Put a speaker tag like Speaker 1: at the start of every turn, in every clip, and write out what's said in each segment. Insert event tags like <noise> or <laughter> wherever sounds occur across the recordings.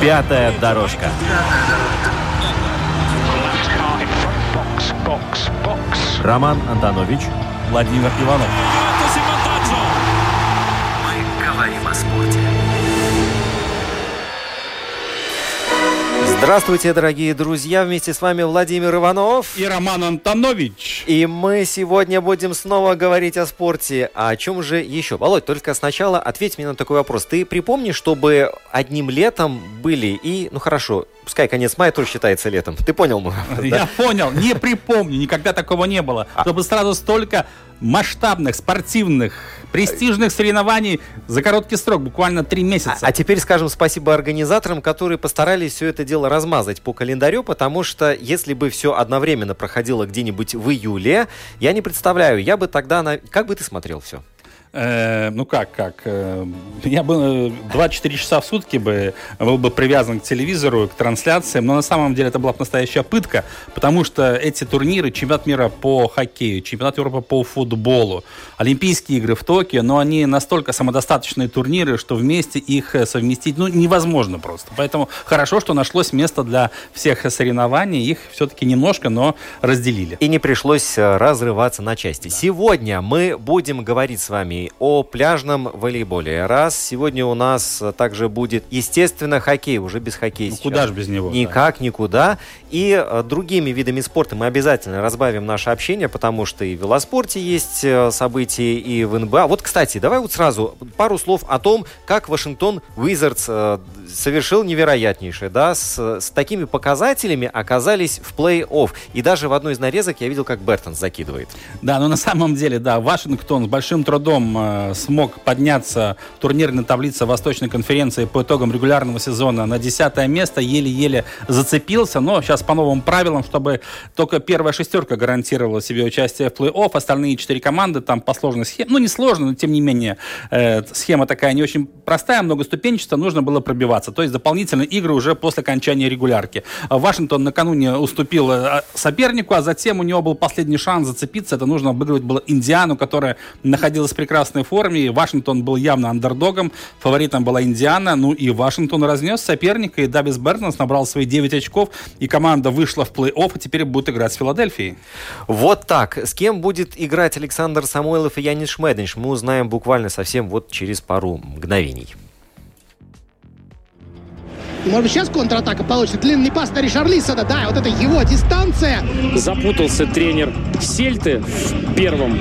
Speaker 1: Пятая дорожка. Роман Антонович, Владимир Иванов. Мы говорим о спорте. Здравствуйте, дорогие друзья! Вместе с вами Владимир Иванов
Speaker 2: и Роман Антонович.
Speaker 1: И мы сегодня будем снова говорить о спорте. А о чем же еще? Володь, только сначала ответь мне на такой вопрос. Ты припомни, чтобы одним летом были и, ну хорошо, пускай конец мая тоже считается летом. Ты понял
Speaker 2: вопрос, Я да? понял, не припомню, никогда такого не было. А... Чтобы сразу столько масштабных, спортивных, престижных соревнований за короткий срок, буквально три месяца.
Speaker 1: А, а теперь скажем спасибо организаторам, которые постарались все это дело размазать по календарю, потому что если бы все одновременно проходило где-нибудь в июле, я не представляю, я бы тогда... На... Как бы ты смотрел все?
Speaker 2: Э, ну как, как? Э, <laughs> я бы 24 часа в сутки бы был бы привязан к телевизору, к трансляциям, но на самом деле это была бы настоящая пытка, потому что эти турниры, чемпионат мира по хоккею, чемпионат Европы по футболу, Олимпийские игры в Токио, но они настолько самодостаточные турниры, что вместе их совместить ну, невозможно просто. Поэтому хорошо, что нашлось место для всех соревнований, их все-таки немножко, но разделили.
Speaker 1: И не пришлось э, разрываться на части. Да. Сегодня мы будем говорить с вами о пляжном волейболе. Раз, сегодня у нас также будет, естественно, хоккей, уже без хоккея.
Speaker 2: Ну, куда же без него?
Speaker 1: Никак, да. никуда. И э, другими видами спорта мы обязательно разбавим наше общение, потому что и в велоспорте есть э, события, и в НБА. Вот, кстати, давай вот сразу пару слов о том, как Вашингтон Уизардс э, совершил невероятнейшее, да, с, с такими показателями оказались в плей-офф. И даже в одной из нарезок я видел, как Бертон закидывает.
Speaker 2: Да, но на самом деле, да, Вашингтон с большим трудом э, смог подняться в турнирной таблице Восточной конференции по итогам регулярного сезона на десятое место, еле-еле зацепился, но сейчас по новым правилам, чтобы только первая шестерка гарантировала себе участие в плей-офф, остальные четыре команды там по сложной схеме, ну не сложно, но тем не менее э, схема такая не очень простая, многоступенчатая, нужно было пробиваться, то есть дополнительные игры уже после окончания регулярки. Вашингтон накануне уступил э, сопернику, а затем у него был последний шанс зацепиться, это нужно обыгрывать было Индиану, которая находилась в прекрасной форме, Вашингтон был явно андердогом, фаворитом была Индиана, ну и Вашингтон разнес соперника, и Дабис Бертонс набрал свои 9 очков, и команда вышла в плей-офф, и теперь будет играть с Филадельфией.
Speaker 1: Вот так. С кем будет играть Александр Самойлов и Янис Шмеденш, мы узнаем буквально совсем вот через пару мгновений.
Speaker 3: Может быть, сейчас контратака получится. Длинный пас на Ришарлисона. Да, вот это его дистанция.
Speaker 4: Запутался тренер Сельты в первом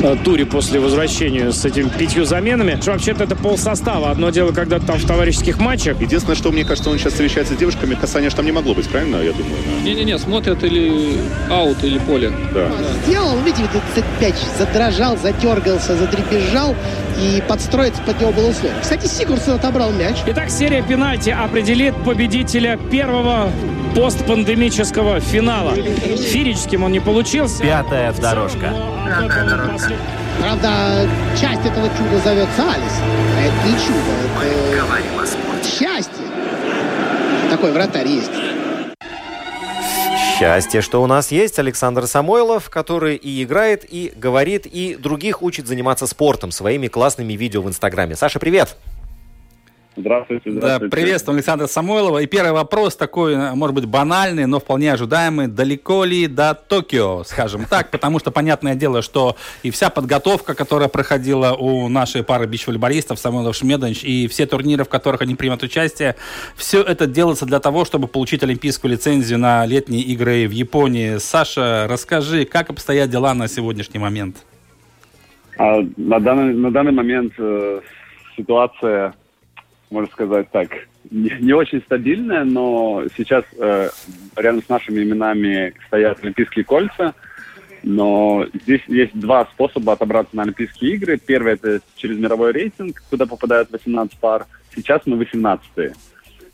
Speaker 4: э, туре после возвращения с этими пятью заменами. Вообще-то это пол состава. Одно дело, когда там в товарищеских матчах.
Speaker 5: Единственное, что мне кажется, он сейчас встречается с девушками, касания там не могло быть, правильно, я думаю?
Speaker 6: Не-не-не, смотрят или аут, или поле.
Speaker 3: Да. Сделал, видите, этот мяч задрожал, затергался, задребезжал и подстроиться под него было условие. Кстати, Сигурсон отобрал мяч.
Speaker 4: Итак, серия пенальти определит победителя первого постпандемического финала. Фирическим он не получился.
Speaker 1: Пятая дорожка. Пятая
Speaker 3: дорожка. Правда, часть этого чуда зовется Алис. А это не чудо.
Speaker 1: Мы это говорим о спорте.
Speaker 3: Счастье. Такой вратарь есть.
Speaker 1: Счастье, что у нас есть Александр Самойлов, который и играет, и говорит, и других учит заниматься спортом своими классными видео в Инстаграме. Саша, привет!
Speaker 5: Здравствуйте, здравствуйте.
Speaker 2: Да, приветствую Александра Самойлова. И первый вопрос такой, может быть, банальный, но вполне ожидаемый. Далеко ли до Токио, скажем так? Потому что, понятное дело, что и вся подготовка, которая проходила у нашей пары бич-волейболистов, Самойлов Шмедович, и все турниры, в которых они примут участие, все это делается для того, чтобы получить олимпийскую лицензию на летние игры в Японии. Саша, расскажи, как обстоят дела на сегодняшний момент?
Speaker 5: А, на, данный, на данный момент э, ситуация можно сказать так, не, не очень стабильная, но сейчас э, рядом с нашими именами стоят Олимпийские кольца. Но здесь есть два способа отобраться на Олимпийские игры. Первый – это через мировой рейтинг, куда попадают 18 пар. Сейчас мы 18 -е.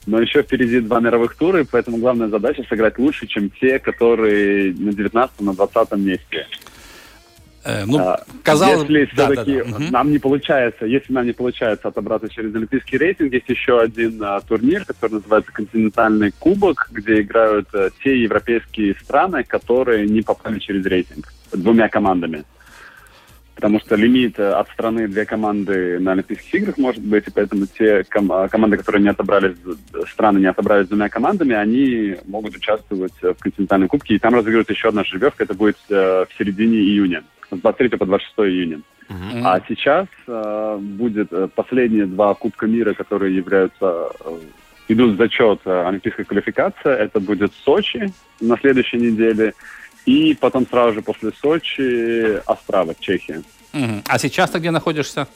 Speaker 5: Но еще впереди два мировых тура, поэтому главная задача сыграть лучше, чем те, которые на 19 на 20 месте.
Speaker 2: Э, ну, а, казалось
Speaker 5: Если все-таки да, да, да. нам не получается, если нам не получается отобраться через олимпийский рейтинг, есть еще один а, турнир, который называется Континентальный кубок, где играют а, те европейские страны, которые не попали через рейтинг двумя командами. Потому что лимит э, от страны две команды на Олимпийских играх может быть, и поэтому те ком- а, команды, которые не отобрались, страны не отобрались двумя командами, они могут участвовать в континентальном кубке, и там разыгрывается еще одна жеребьевка, это будет в середине июня с 23 по 26 июня. Uh-huh. А сейчас э, будет э, последние два Кубка мира, которые являются э, идут в зачет э, олимпийской квалификации. Это будет Сочи на следующей неделе. И потом сразу же после Сочи Острава, Чехия.
Speaker 2: Угу. А сейчас ты где находишься?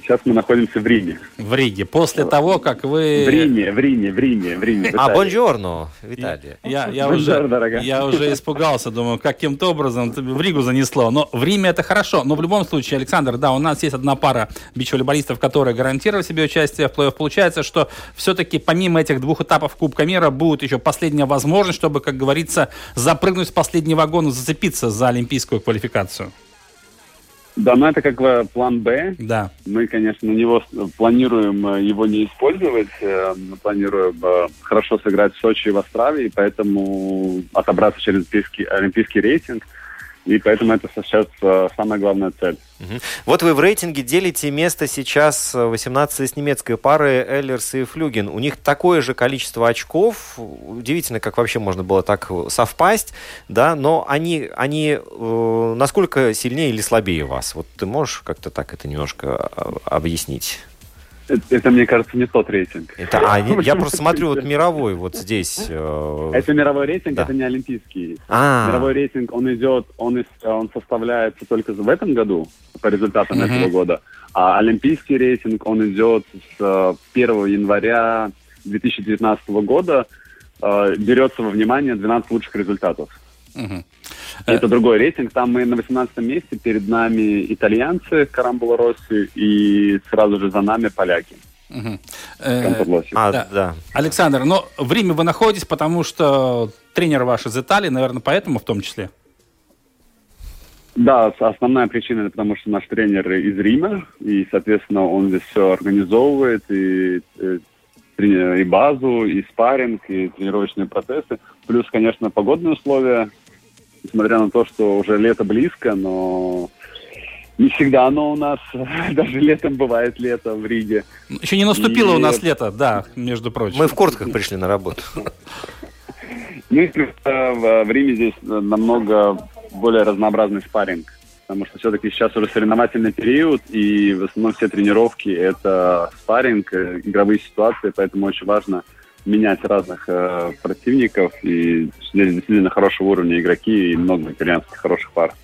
Speaker 5: Сейчас мы находимся в Риге.
Speaker 2: В Риге. После того, как вы...
Speaker 5: В Риме, в Риме, в Риме, в Риме.
Speaker 1: А, бонжорно, Виталий.
Speaker 2: Я, я, уже, я уже испугался, думаю, каким-то образом в Ригу занесло. Но в Риме это хорошо. Но в любом случае, Александр, да, у нас есть одна пара бич-волейболистов, которые гарантировали себе участие в плей-офф. Получается, что все-таки помимо этих двух этапов Кубка мира будет еще последняя возможность, чтобы, как говорится, запрыгнуть с последнего вагона, зацепиться за олимпийскую квалификацию.
Speaker 5: Да, но это как бы план Б.
Speaker 2: Да.
Speaker 5: Мы, конечно, на него планируем э, его не использовать. Э, мы планируем э, хорошо сыграть в Сочи и в Острове, и поэтому отобраться через олимпийский, олимпийский рейтинг – и поэтому это сейчас э, самая главная цель.
Speaker 1: Вот вы в рейтинге делите место сейчас 18 с немецкой пары Эллерс и Флюген. У них такое же количество очков. Удивительно, как вообще можно было так совпасть. Да? Но они, они э, насколько сильнее или слабее вас? Вот ты можешь как-то так это немножко э, объяснить?
Speaker 5: Это, мне кажется, не тот рейтинг.
Speaker 1: Это, а, я просто <laughs> смотрю вот мировой вот здесь. Э...
Speaker 5: Это мировой рейтинг, да. это не олимпийский. А-а-а. Мировой рейтинг, он идет, он, он составляется только в этом году, по результатам этого года. А олимпийский рейтинг, он идет с 1 э, января 2019 года, э, берется во внимание 12 лучших результатов. Угу. Это другой рейтинг. Там мы на 18 месте. Перед нами итальянцы Карамбула Росси и сразу же за нами поляки. Угу.
Speaker 2: а, да. да. Александр, но в Риме вы находитесь, потому что тренер ваш из Италии, наверное, поэтому в том числе?
Speaker 5: Да, основная причина, это потому что наш тренер из Рима, и, соответственно, он здесь все организовывает, и, и, и базу, и спарринг, и тренировочные процессы. Плюс, конечно, погодные условия несмотря на то, что уже лето близко, но не всегда оно у нас, <laughs> даже летом бывает лето в Риге.
Speaker 2: Еще не наступило и... у нас лето, да, между прочим.
Speaker 1: Мы в куртках пришли на работу. <laughs>
Speaker 5: Ну и в Риме здесь намного более разнообразный спарринг, потому что все-таки сейчас уже соревновательный период, и в основном все тренировки – это спарринг, э, игровые ситуации, поэтому очень важно – менять разных э, противников. И здесь действительно хорошего уровня игроки и много итальянских хороших пар.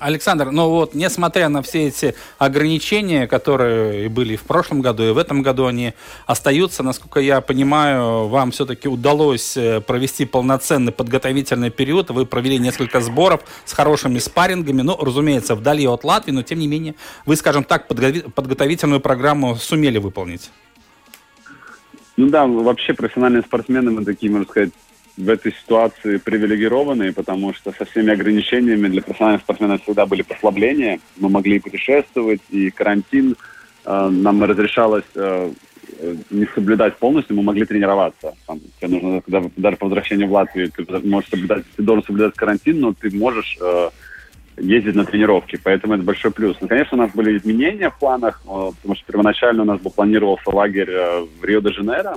Speaker 2: Александр, ну вот, несмотря на все эти ограничения, которые и были в прошлом году, и в этом году они остаются, насколько я понимаю, вам все-таки удалось э, провести полноценный подготовительный период. Вы провели несколько сборов с хорошими спаррингами, ну, разумеется, вдали от Латвии, но тем не менее, вы, скажем так, подготовительную программу сумели выполнить.
Speaker 5: Ну да, вообще профессиональные спортсмены, мы такие, можно сказать, в этой ситуации привилегированные, потому что со всеми ограничениями для профессиональных спортсменов всегда были послабления. Мы могли путешествовать, и карантин э, нам разрешалось э, не соблюдать полностью, мы могли тренироваться. Там, тебе нужно, когда, даже по возвращению в Латвию, ты, можешь соблюдать, ты должен соблюдать карантин, но ты можешь э, ездить на тренировки, поэтому это большой плюс. Ну, конечно, у нас были изменения в планах, э, потому что первоначально у нас был планировался лагерь э, в Рио-де-Жанейро,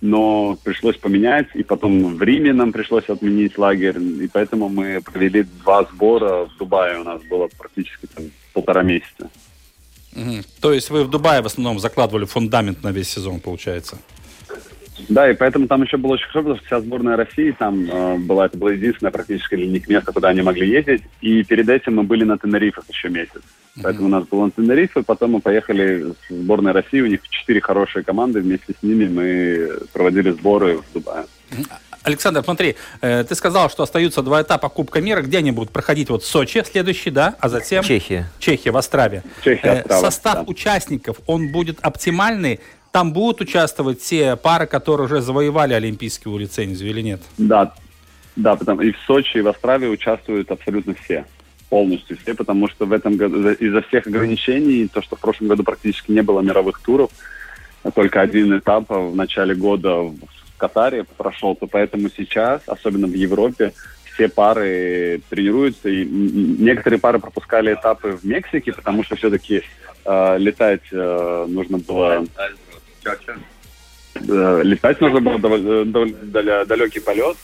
Speaker 5: но пришлось поменять, и потом в Риме нам пришлось отменить лагерь, и поэтому мы провели два сбора в Дубае, у нас было практически там, полтора месяца.
Speaker 2: Угу. То есть вы в Дубае в основном закладывали фундамент на весь сезон, получается?
Speaker 5: Да, и поэтому там еще было очень хорошо, потому что вся сборная России там э, была, это было единственное практически для них место, куда они могли ездить. И перед этим мы были на Тенерифах еще месяц. Mm-hmm. Поэтому у нас был на Тенерифе, потом мы поехали в сборную России, у них четыре хорошие команды, вместе с ними мы проводили сборы в Дубае.
Speaker 2: Александр, смотри, э, ты сказал, что остаются два этапа Кубка мира. Где они будут проходить? Вот Сочи следующий, да? А затем...
Speaker 1: Чехия.
Speaker 2: Чехия, в Острове.
Speaker 5: Чехия,
Speaker 2: Э,
Speaker 5: Острава,
Speaker 2: Состав
Speaker 5: да.
Speaker 2: участников, он будет оптимальный? Там будут участвовать те пары, которые уже завоевали олимпийскую лицензию или нет?
Speaker 5: Да, да, потому и в Сочи, и в Острове участвуют абсолютно все. Полностью все, потому что в этом году за- из-за всех ограничений, то, что в прошлом году практически не было мировых туров, а только один этап в начале года в Катаре прошел, то поэтому сейчас, особенно в Европе, все пары тренируются, и некоторые пары пропускали этапы в Мексике, потому что все-таки э, летать э, нужно было э, летать нужно было даля- далекий полет.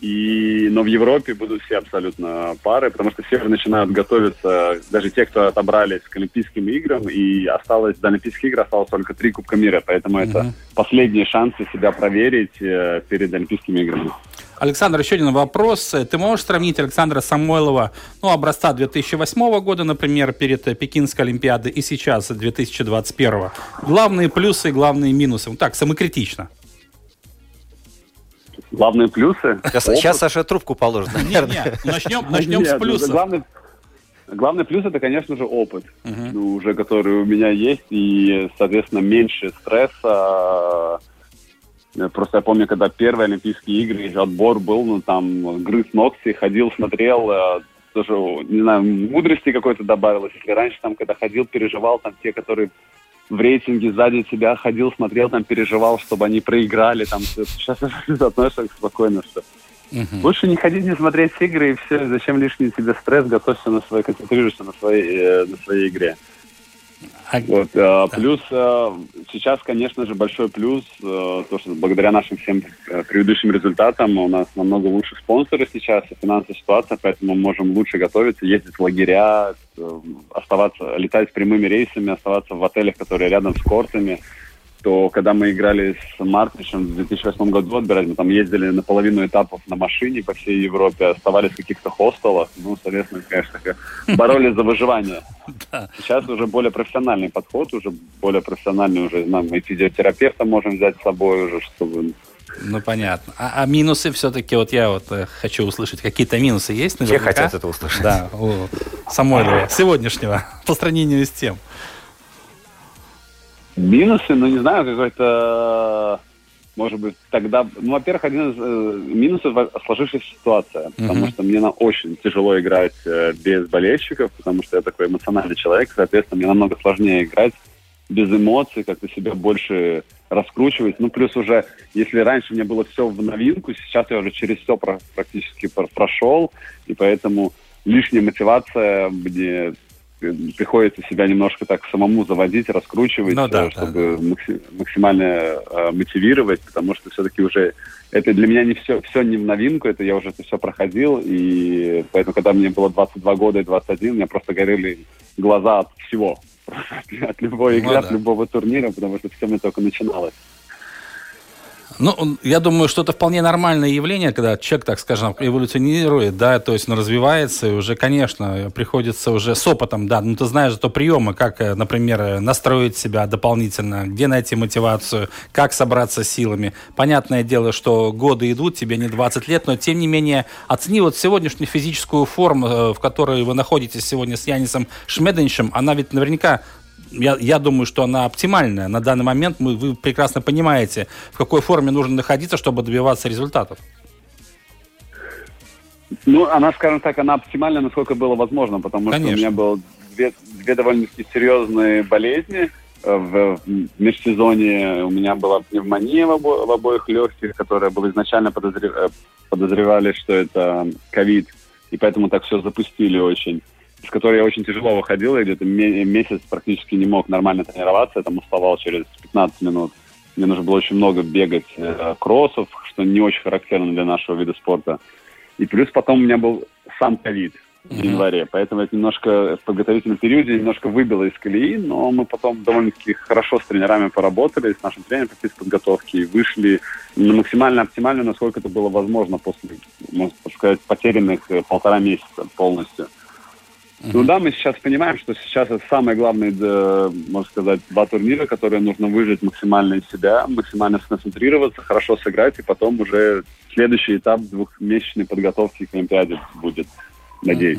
Speaker 5: И, но в Европе будут все абсолютно пары, потому что все начинают готовиться, даже те, кто отобрались к Олимпийским играм, и осталось до Олимпийских игр осталось только три Кубка мира, поэтому это последние шансы себя проверить э, перед Олимпийскими играми.
Speaker 2: Александр, еще один вопрос. Ты можешь сравнить Александра Самойлова, ну, образца 2008 года, например, перед э, Пекинской Олимпиадой и сейчас, 2021? Главные плюсы и главные минусы. Вот так, самокритично.
Speaker 5: Главные плюсы.
Speaker 1: Сейчас,
Speaker 5: опыт.
Speaker 1: сейчас Саша трубку положит, наверное.
Speaker 2: Не-не, начнем, начнем
Speaker 5: Нет,
Speaker 2: с
Speaker 5: ну,
Speaker 2: плюсов.
Speaker 5: Главный, главный плюс это, конечно же, опыт,
Speaker 2: Мгм.
Speaker 5: ну, уже который у меня есть, и, соответственно, меньше стресса. Э, Просто я помню, когда первые Олимпийские игры, отбор был, ну, там, грыз ногти, ходил, смотрел, э, тоже, не знаю, мудрости какой-то добавилось. Если раньше, там, когда ходил, переживал, там, те, которые в рейтинге сзади тебя ходил, смотрел, там, переживал, чтобы они проиграли, там, сейчас <laughs> относишься спокойно, что
Speaker 2: Мгм.
Speaker 5: Лучше не ходить, не смотреть игры, и все. Зачем лишний тебе стресс? Готовься на своей, концентрируйся на своей, э, на своей игре.
Speaker 2: А-
Speaker 5: Вот, э, Плюс э, сейчас, конечно же, большой плюс, э, то, что благодаря нашим всем э, предыдущим результатам у нас намного лучше спонсоры сейчас, и финансовая ситуация, поэтому мы можем лучше готовиться, ездить в лагеря, э, оставаться, летать с прямыми рейсами, оставаться в отелях, которые рядом с кортами то когда мы играли с Мартышем в 2008 году отбирать, мы там ездили на половину этапов на машине по всей Европе, оставались в каких-то хостелах, ну, соответственно, конечно, боролись за выживание. Сейчас уже более профессиональный подход, уже более профессиональный, уже нам и физиотерапевта можем взять с собой уже, чтобы...
Speaker 2: Ну, понятно. А, а минусы все-таки, вот я вот э, хочу услышать, какие-то минусы есть
Speaker 1: Все
Speaker 2: наверняка?
Speaker 1: хотят это услышать.
Speaker 2: Да, у Самойлова сегодняшнего <laughs> по сравнению с тем.
Speaker 5: Минусы, ну, не знаю, какой-то, может быть, тогда... Ну, во-первых, один из э, минусов сложившаяся ситуация, потому
Speaker 2: Мгм.
Speaker 5: что мне на очень тяжело играть э, без болельщиков, потому что я такой эмоциональный человек, соответственно, мне намного сложнее играть без эмоций, как-то себя больше раскручивать. Ну, плюс уже, если раньше мне было все в новинку, сейчас я уже через все про- практически про- прошел, и поэтому лишняя мотивация мне приходится себя немножко так самому заводить, раскручивать,
Speaker 2: Ну да,
Speaker 5: э, чтобы макси- максимально э, мотивировать, потому что все-таки уже это для меня не все, все не в новинку, это я уже это все проходил, и поэтому, когда мне было 22 года и 21, у меня просто горели глаза от всего. <laughs> От любой игры,
Speaker 2: Ну
Speaker 5: от
Speaker 2: да.
Speaker 5: любого турнира, потому что все мне только начиналось.
Speaker 2: Ну, я думаю, что это вполне нормальное явление, когда человек, так скажем, эволюционирует, да, то есть он развивается, и уже, конечно, приходится уже с опытом, да, ну, ты знаешь зато приемы, как, э, например, э, настроить себя дополнительно, где найти мотивацию, как собраться силами. Понятное дело, что годы идут, тебе не 20 лет, но, тем не менее, оцени вот сегодняшнюю физическую форму, э, в которой вы находитесь сегодня с Янисом Шмеденшем, она ведь наверняка я, я думаю, что она оптимальная. На данный момент мы, вы прекрасно понимаете, в какой форме нужно находиться, чтобы добиваться результатов.
Speaker 5: Ну, она, скажем так, она оптимальна, насколько было возможно, потому что
Speaker 2: Конечно.
Speaker 5: у меня было две, две довольно-таки серьезные болезни. Э, В, в межсезонье у меня была пневмония в, обо- в обоих легких, которая была изначально подозре- э, подозревали, что это ковид, и поэтому так все запустили очень. С которой я очень тяжело выходил, я где-то ме- месяц практически не мог нормально тренироваться, я там уставал через 15 минут. Мне нужно было очень много бегать э, кроссов, что не очень характерно для нашего вида спорта. И плюс потом у меня был сам ковид в январе, поэтому это немножко в подготовительном периоде немножко выбило из колеи, но мы потом довольно-таки хорошо с тренерами поработали, с нашим тренером по физподготовке и вышли на максимально оптимально, насколько это было возможно после, можно сказать, потерянных э, полтора месяца полностью. Ну да, мы сейчас понимаем, что сейчас это самые главные, да, можно сказать, два турнира, которые нужно выжить максимально из себя, максимально сконцентрироваться, хорошо сыграть, и потом уже следующий этап двухмесячной подготовки к Олимпиаде будет. Надеюсь.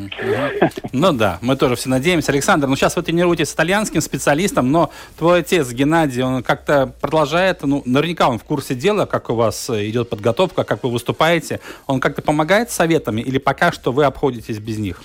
Speaker 2: Ну да, мы тоже все надеемся. Александр, ну сейчас вы тренируетесь с итальянским специалистом, но твой отец Геннадий, он как-то продолжает, ну, наверняка он в курсе дела, как у вас идет подготовка, как вы выступаете. Он как-то помогает советами или пока что вы обходитесь без них?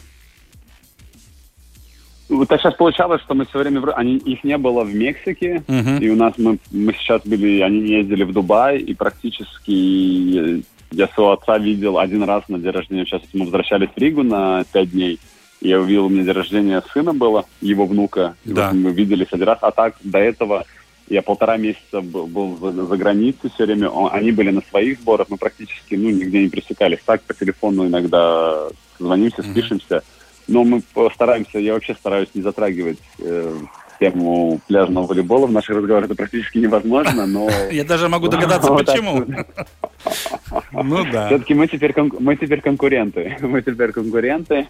Speaker 5: Вот так сейчас получалось, что мы все время... Они, их не было в Мексике, uh-huh. и у нас мы, мы сейчас были... Они ездили в Дубай, и практически я своего отца видел один раз на день рождения. Сейчас мы возвращались в Ригу на пять дней. Я увидел, у меня день рождения сына было, его внука. Да. Вот мы виделись один раз. А так, до этого я полтора месяца был, был за, за границей все время. Он, они были на своих сборах. Мы практически ну, нигде не пересекались. Так, по телефону иногда звонимся, mm-hmm. Но мы стараемся, я вообще стараюсь не затрагивать э, тему пляжного волейбола в наших разговорах. Это практически невозможно, но... <laughs>
Speaker 2: Я даже могу догадаться, почему.
Speaker 5: Ну да. Все-таки мы теперь, мы теперь конкуренты. <laughs> Мы теперь конкуренты.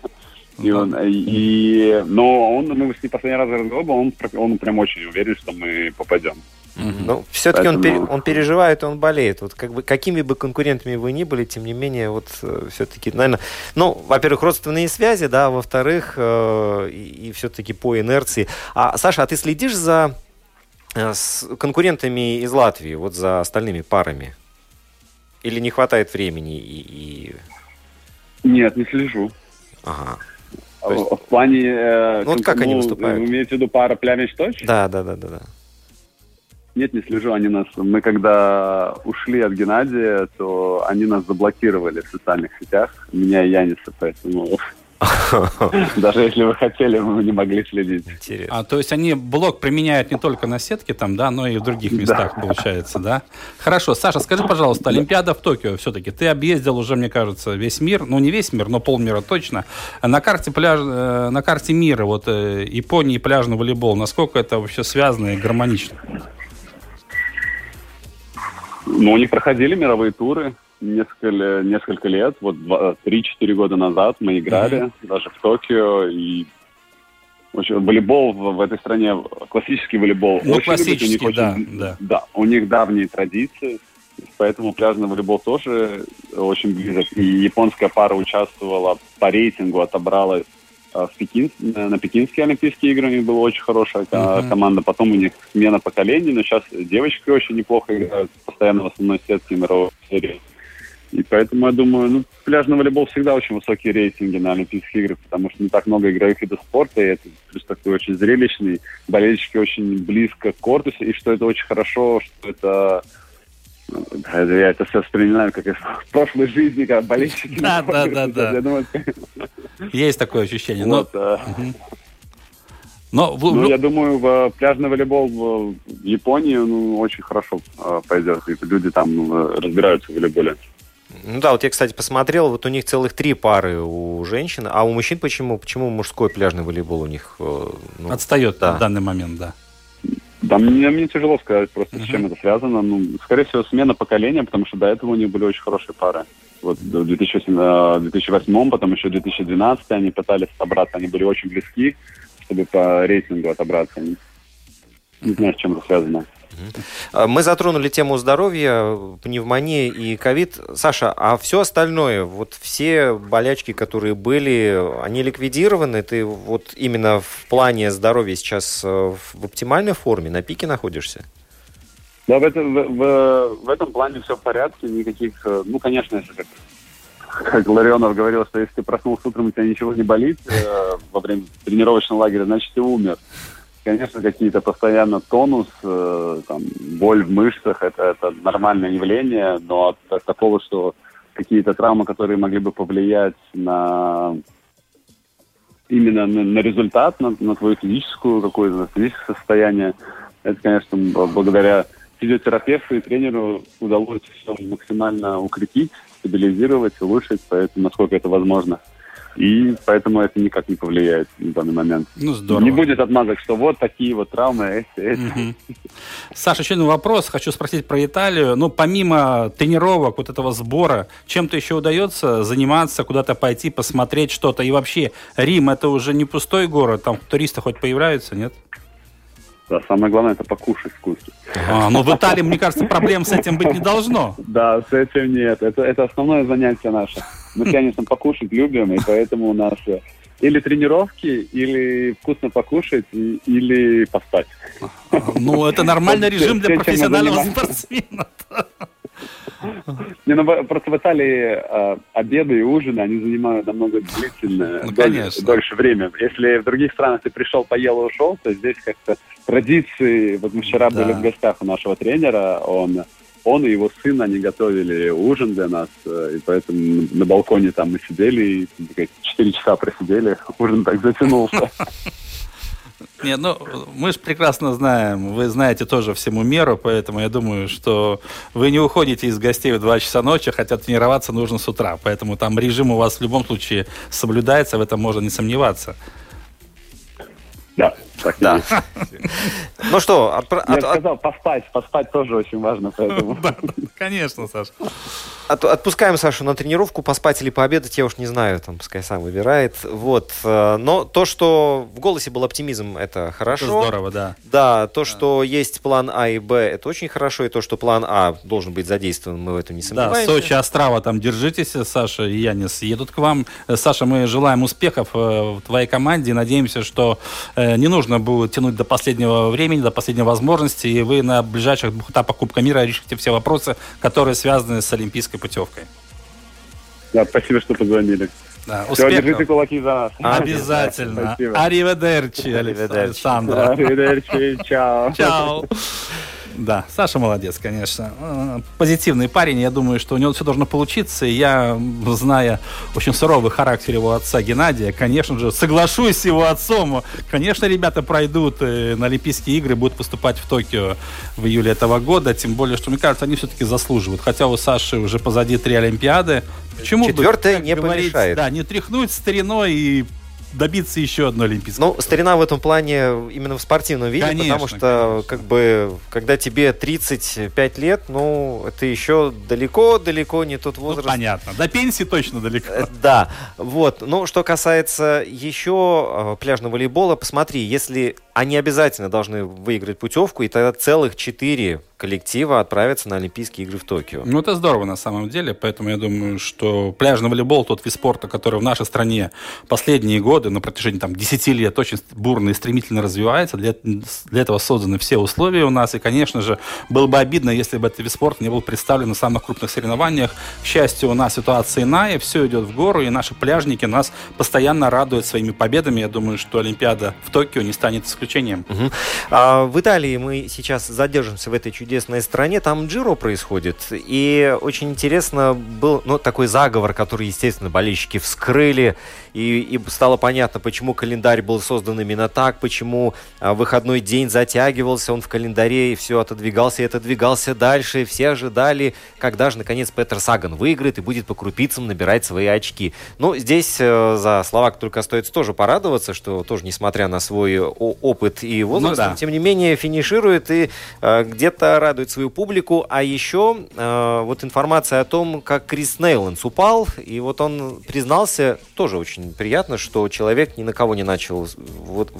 Speaker 5: И он, и, но он, мы с ним последний раз разговаривали, он, он прям очень уверен, что мы попадем.
Speaker 1: Ну, все-таки Поэтому... он, он переживает, он болеет. Вот как бы, какими бы конкурентами вы ни были, тем не менее, вот э, все-таки, наверное, ну, во-первых, родственные связи, да, а во-вторых, э, и, и все-таки по инерции. А, Саша, а ты следишь за э, с конкурентами из Латвии, вот за остальными парами? Или не хватает времени и... и...
Speaker 5: Нет, не слежу.
Speaker 1: Ага.
Speaker 5: есть... В плане... Э,
Speaker 1: ну, вот как ну, они выступают?
Speaker 5: Вы имеете в виду пара плямич точь?
Speaker 1: Да, да, да, да, да.
Speaker 5: Нет, не слежу, они нас... Мы когда ушли от Геннадия, то они нас заблокировали в социальных сетях, меня и Яниса, поэтому... <laughs> Даже если вы хотели, мы не могли следить.
Speaker 2: Интересно. А, то есть они блок применяют не только на сетке там, да, но и в других местах, да. получается, да? Хорошо. Саша, скажи, пожалуйста, Олимпиада в Токио все-таки. Ты объездил уже, мне кажется, весь мир. Ну, не весь мир, но полмира точно. На карте, пляж, э, на карте мира, вот э, Япония и пляжный волейбол, насколько это вообще связано и гармонично?
Speaker 5: Ну, у них проходили мировые туры несколько, несколько лет. Вот 3-4 года назад мы играли mm-hmm. даже в Токио. И очень, волейбол в, в этой стране, классический волейбол.
Speaker 2: Ну, очень классический, любит, у них да,
Speaker 5: очень, да. Да, у них давние традиции. Поэтому пляжный волейбол тоже очень близок. И японская пара участвовала по рейтингу, отобралась в Пекин, на Пекинские Олимпийские игры у них была очень хорошая uh-huh. команда. Потом у них смена поколений, но сейчас девочки очень неплохо играют, постоянно в основной сетке мировой серии. И поэтому я думаю, ну, пляжный волейбол всегда очень высокие рейтинги на Олимпийских играх, потому что не так много игровых видов спорта, и это плюс такой очень зрелищный, болельщики очень близко к корту, и что это очень хорошо, что это я это все вспоминаю, как из прошлой жизни, как болельщики. <laughs>
Speaker 2: Да, да, да, да. Есть такое ощущение. Вот, но...
Speaker 5: Но, ну, я думаю, в пляжный волейбол в Японии ну, очень хорошо э, пойдет. И люди там ну, разбираются в волейболе.
Speaker 1: Ну да, вот я, кстати, посмотрел, вот у них целых три пары у женщин, а у мужчин почему? Почему мужской пляжный волейбол у них?
Speaker 2: Ну, Отстает да. в данный момент, да.
Speaker 5: Да, мне, мне тяжело сказать просто, uh-huh. с чем это связано. Ну, скорее всего, смена поколения, потому что до этого у них были очень хорошие пары. Вот в 2008, 2008 потом еще в 2012 они пытались отобраться, они были очень близки, чтобы по рейтингу отобраться. Не, не знаю, с чем это связано.
Speaker 1: Мы затронули тему здоровья, пневмонии и ковид. Саша, а все остальное, вот все болячки, которые были, они ликвидированы? Ты вот именно в плане здоровья сейчас э, в оптимальной форме, на пике находишься?
Speaker 5: Да, в этом, в, в, в этом плане все в порядке, никаких, э, ну, конечно, если как, как Ларионов говорил, что если ты проснулся утром, у тебя ничего не болит э, во время тренировочного лагеря, значит, ты умер конечно, какие-то постоянно тонус, э, там, боль в мышцах, это, это нормальное явление, но от, от такого, что какие-то травмы, которые могли бы повлиять на именно на, на результат, на, на твою физическую какое-то физическое состояние, это, конечно, благодаря физиотерапевту и тренеру удалось все максимально укрепить, стабилизировать, улучшить, поэтому насколько это возможно. И поэтому это никак не повлияет на данный момент.
Speaker 2: Ну, здорово.
Speaker 5: Не будет отмазок, что вот такие вот травмы, эти, эти.
Speaker 2: Мгм. Саша, еще один вопрос. Хочу спросить про Италию. Ну, помимо тренировок, вот этого сбора, чем-то еще удается заниматься, куда-то пойти, посмотреть что-то? И вообще, Рим это уже не пустой город, там туристы хоть появляются, нет?
Speaker 5: Да, самое главное это покушать вкусно.
Speaker 2: А, ну, в Италии, мне кажется, проблем с этим быть не должно.
Speaker 5: Да, с этим нет. Это, это основное занятие наше. Мы, <laughs> конечно, покушать любим, и поэтому у нас э, или тренировки, или вкусно покушать, и- или поспать.
Speaker 2: Ну, это нормальный режим для профессионального спортсмена. <laughs>
Speaker 5: Не, ну, просто в Италии э, обеды и ужины, они занимают намного длительное,
Speaker 2: Ну,
Speaker 5: дольше, дольше время. Если в других странах ты пришел, поел и ушел, то здесь как-то традиции... Вот мы вчера
Speaker 2: Да.
Speaker 5: были в гостях у нашего тренера, он, он и его сын, они готовили ужин для нас, э, и поэтому на балконе там мы сидели, и так, четыре часа просидели, <laughs> ужин так затянулся. <laughs>
Speaker 2: Нет, ну, мы же прекрасно знаем, вы знаете тоже всему меру, поэтому я думаю, что вы не уходите из гостей в 2 часа ночи, хотя тренироваться нужно с утра, поэтому там режим у вас в любом случае соблюдается, в этом можно не сомневаться.
Speaker 5: Да, так
Speaker 1: Да. Ну что,
Speaker 5: Я
Speaker 1: от-
Speaker 5: сказал, поспать, поспать тоже очень важно, поэтому...
Speaker 2: Да, конечно, Саша.
Speaker 1: От- отпускаем Сашу на тренировку, поспать или пообедать, я уж не знаю, там, пускай сам выбирает. Вот. э, Но то, что в голосе был оптимизм, это
Speaker 2: Это
Speaker 1: хорошо.
Speaker 2: здорово, да.
Speaker 1: Да, то, что есть план А и Б, это очень хорошо, и то, что план А должен быть задействован, мы в этом не
Speaker 2: Да,
Speaker 1: сомневаемся.
Speaker 2: Сочи, Острава, там держитесь, Саша и Янис едут к вам. Э, Саша, мы желаем успехов э, в твоей команде надеемся, что не нужно будет тянуть до последнего времени, до последней возможности, и вы на ближайших двух этапах Кубка мира решите все вопросы, которые связаны с олимпийской путевкой.
Speaker 5: Да, спасибо, что позвонили.
Speaker 2: Да,
Speaker 5: Все, держите
Speaker 2: успехов.
Speaker 5: кулаки за нас.
Speaker 2: Обязательно.
Speaker 5: Спасибо.
Speaker 2: Ариведерчи,
Speaker 1: Ариведерчи.
Speaker 2: Александра.
Speaker 5: Arrivederci, чао.
Speaker 2: Чао. Да, Саша молодец, конечно. Э, Позитивный парень. Я думаю, что у него все должно получиться. И я, зная очень суровый характер его отца Геннадия, конечно же, соглашусь с его отцом. Конечно, ребята пройдут э, на Олимпийские игры, будут поступать в Токио в июле этого года. Тем более, что, мне кажется, они все-таки заслуживают. Хотя у Саши уже позади три Олимпиады. Почему бы,
Speaker 1: Четвертая
Speaker 2: как
Speaker 1: не
Speaker 2: говорится,
Speaker 1: помешает.
Speaker 2: Да, не тряхнуть стариной и добиться еще одной Олимпийской.
Speaker 1: Ну, старина в этом плане именно в спортивном виде,
Speaker 2: Конечно,
Speaker 1: потому что,
Speaker 2: конечно.
Speaker 1: как бы, когда тебе 35 лет, ну, это еще далеко-далеко не тот
Speaker 2: Ну,
Speaker 1: возраст.
Speaker 2: понятно. До пенсии точно далеко.
Speaker 1: Э, Да, вот. Ну, что касается еще э, пляжного волейбола, посмотри, если они обязательно должны выиграть путевку, и тогда целых четыре коллектива отправятся на Олимпийские игры в Токио.
Speaker 2: Ну, это здорово на самом деле, поэтому я думаю, что пляжный волейбол тот вид спорта, который в нашей стране последние годы, на протяжении там 10 лет очень бурно и стремительно развивается. Для, для этого созданы все условия у нас, и, конечно же, было бы обидно, если бы этот вид спорта не был представлен на самых крупных соревнованиях. К счастью, у нас ситуация иная, все идет в гору, и наши пляжники нас постоянно радуют своими победами. Я думаю, что Олимпиада в Токио не станет исключением.
Speaker 1: Мгм. А в Италии мы сейчас задержимся в этой чудесной стране. Там Джиро происходит. И очень интересно был ну, такой заговор, который, естественно, болельщики вскрыли. И, и стало понятно, почему календарь был создан именно так, почему а, выходной день затягивался, он в календаре и все отодвигался и отодвигался дальше. Все ожидали, когда же, наконец, Петер Саган выиграет и будет по крупицам набирать свои очки. Ну, здесь э, за Словак только остается тоже порадоваться, что тоже, несмотря на свой о- опыт и возраст,
Speaker 2: да.
Speaker 1: он, тем не менее, финиширует и э, где-то радует свою публику. А еще э, вот информация о том, как Крис Нейланс упал, и вот он признался, тоже очень приятно, что человек ни на кого не начал вот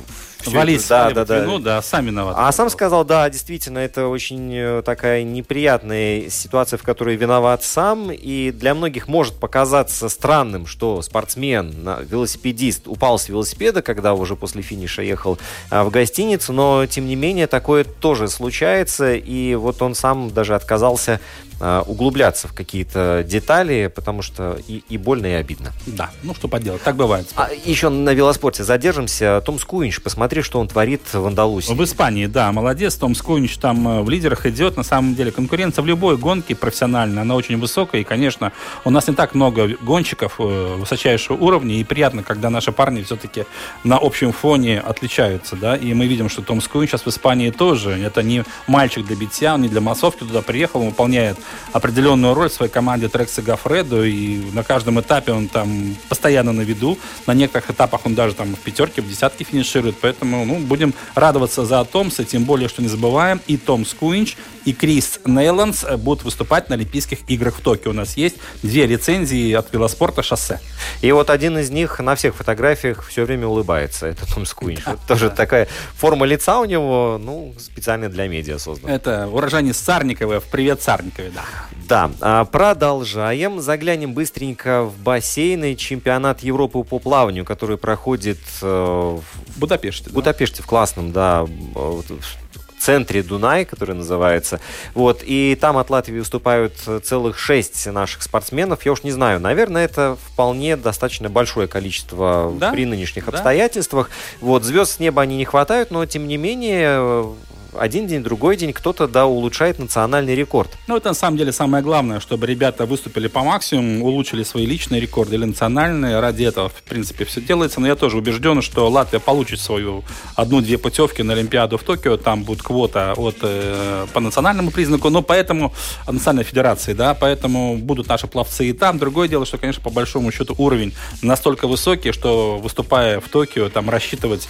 Speaker 2: Валить
Speaker 1: да, да, да.
Speaker 2: вину, да, сами виноваты.
Speaker 1: А сам сказал, да, действительно, это очень э, такая неприятная ситуация, в которой виноват сам. И для многих может показаться странным, что спортсмен, велосипедист упал с велосипеда, когда уже после финиша ехал а, в гостиницу. Но, тем не менее, такое тоже случается. И вот он сам даже отказался углубляться в какие-то детали, потому что и, и больно, и обидно.
Speaker 2: Да, ну что поделать, так бывает.
Speaker 1: А еще на велоспорте задержимся. Том Скуинч, посмотри, что он творит в Андалусии.
Speaker 2: В Испании, да, молодец. Том Скунич там э, в лидерах идет. На самом деле конкуренция в любой гонке профессиональная, она очень высокая. И, конечно, у нас не так много гонщиков э, высочайшего уровня. И приятно, когда наши парни все-таки на общем фоне отличаются, да. и мы видим, что Том Скуин сейчас в Испании тоже. Это не мальчик для битья, он не для массовки туда приехал, он выполняет определенную роль в своей команде Трекса Гафредо, и на каждом этапе он там постоянно на виду. На некоторых этапах он даже там в пятерке, в десятке финиширует, поэтому, ну, будем радоваться за Томса, тем более, что не забываем, и Том Скуинч, и Крист Нейландс будут выступать на Олимпийских играх в Токио. У нас есть две лицензии от велоспорта шоссе.
Speaker 1: И вот один из них на всех фотографиях все время улыбается. Это Том Скуиньш. Тоже такая форма лица у него, ну, специально для медиа создана.
Speaker 2: Это уроженец Царникавы. Привет, Царникаве, да.
Speaker 1: Да, а, продолжаем. Заглянем быстренько в бассейны. Чемпионат Европы по плаванию, который проходит э, в
Speaker 2: Будапеште.
Speaker 1: В Будапеште, в классном, да, центре Дунай, который называется. Вот, и там от Латвии выступают целых шесть наших спортсменов. Я уж не знаю, наверное, это вполне достаточно большое количество да? при нынешних да? обстоятельствах. Вот, звезд с неба они не хватают, но тем не менее один день, другой день кто-то, да, улучшает национальный рекорд.
Speaker 2: Ну, это на самом деле самое главное, чтобы ребята выступили по максимуму, улучшили свои личные рекорды или национальные. Ради этого, в принципе, все делается. Но я тоже убежден, что Латвия получит свою одну-две путевки на Олимпиаду в Токио. Там будет квота от, э, по национальному признаку. Но поэтому, национальной федерации, да, поэтому будут наши пловцы и там. Другое дело, что, конечно, по большому счету уровень настолько высокий, что выступая в Токио, там рассчитывать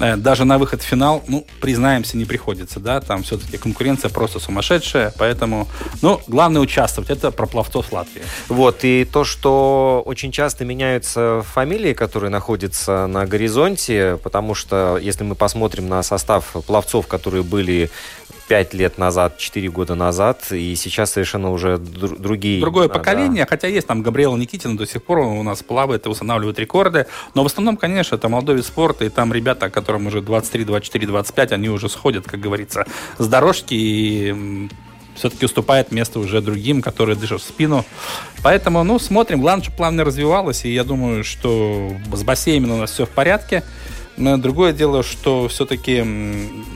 Speaker 2: э, даже на выход в финал, ну, признаемся, не приходится находится, да, там все-таки конкуренция просто сумасшедшая, поэтому, ну, главное участвовать, это про пловцов Латвии.
Speaker 1: Вот, и то, что очень часто меняются фамилии, которые находятся на горизонте, потому что, если мы посмотрим на состав пловцов, которые были 5 лет назад, 4 года назад, и сейчас совершенно уже др- другие.
Speaker 2: Другое да, поколение, да. хотя есть там Габриэл Никитин до сих пор у нас плавает и устанавливает рекорды, но в основном, конечно, это молодой вид спорта, и там ребята, которым уже 23, 24, 25, они уже сходят, как говорится, с дорожки и все-таки уступает место уже другим, которые дышат в спину. Поэтому, ну, смотрим. Главное, чтобы плавно развивалось, и я думаю, что с бассейном у нас все в порядке. Но другое дело, что все-таки,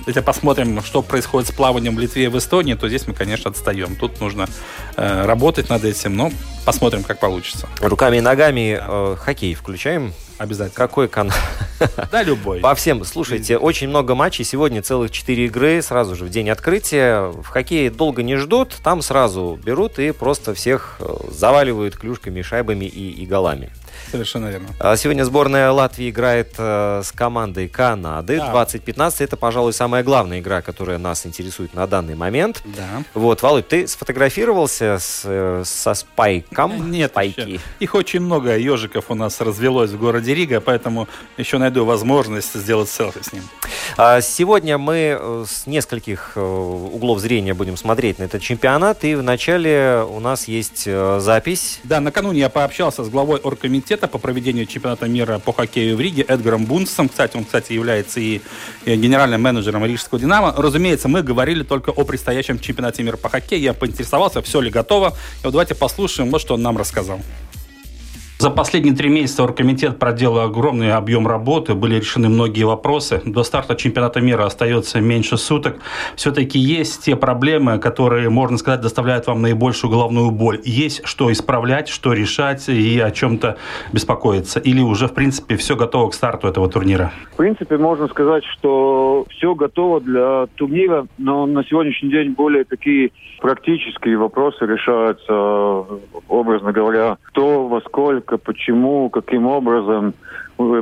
Speaker 2: если посмотрим, что происходит с плаванием в Литве и в Эстонии, то здесь мы, конечно, отстаем. Тут нужно э, работать над этим, но посмотрим, как получится.
Speaker 1: Руками и ногами э, хоккей включаем?
Speaker 2: Обязательно.
Speaker 1: Какой канал? <laughs>
Speaker 2: Да, любой.
Speaker 1: По всем. Слушайте, очень много матчей. Сегодня целых четыре игры. Сразу же в день открытия. В хоккее долго не ждут. Там сразу берут и просто всех э, заваливают клюшками, шайбами и, и голами.
Speaker 2: Совершенно верно.
Speaker 1: А сегодня сборная Латвии играет э, с командой Канады. Да. 2015 это, пожалуй, самая главная игра, которая нас интересует на данный момент.
Speaker 2: Да.
Speaker 1: Вот, Володь, ты сфотографировался с, э, со спайком?
Speaker 2: Нет, Спайки. Еще. их очень много ежиков у нас развелось в городе Рига, поэтому еще найду возможность сделать селфи с ним.
Speaker 1: А сегодня мы э, с нескольких э, углов зрения будем смотреть на этот чемпионат, и вначале у нас есть э, запись.
Speaker 2: Да, накануне я пообщался с главой оргкомитета по проведению чемпионата мира по хоккею в Риге Эдгаром Бунсом. Кстати, он, кстати, является и генеральным менеджером Рижского «Динамо». Разумеется, мы говорили только о предстоящем чемпионате мира по хоккею. Я поинтересовался, все ли готово. И вот давайте послушаем, вот что он нам рассказал. За последние три месяца оргкомитет проделал огромный объем работы, были решены многие вопросы. До старта чемпионата мира остается меньше суток. Все-таки есть те проблемы, которые, можно сказать, доставляют вам наибольшую головную боль. Есть что исправлять, что решать и о чем-то беспокоиться. Или уже, в принципе, все готово к старту этого турнира?
Speaker 7: В принципе, можно сказать, что все готово для турнира, но на сегодняшний день более такие практические вопросы решаются, образно говоря, кто во сколько насколько, почему, каким образом,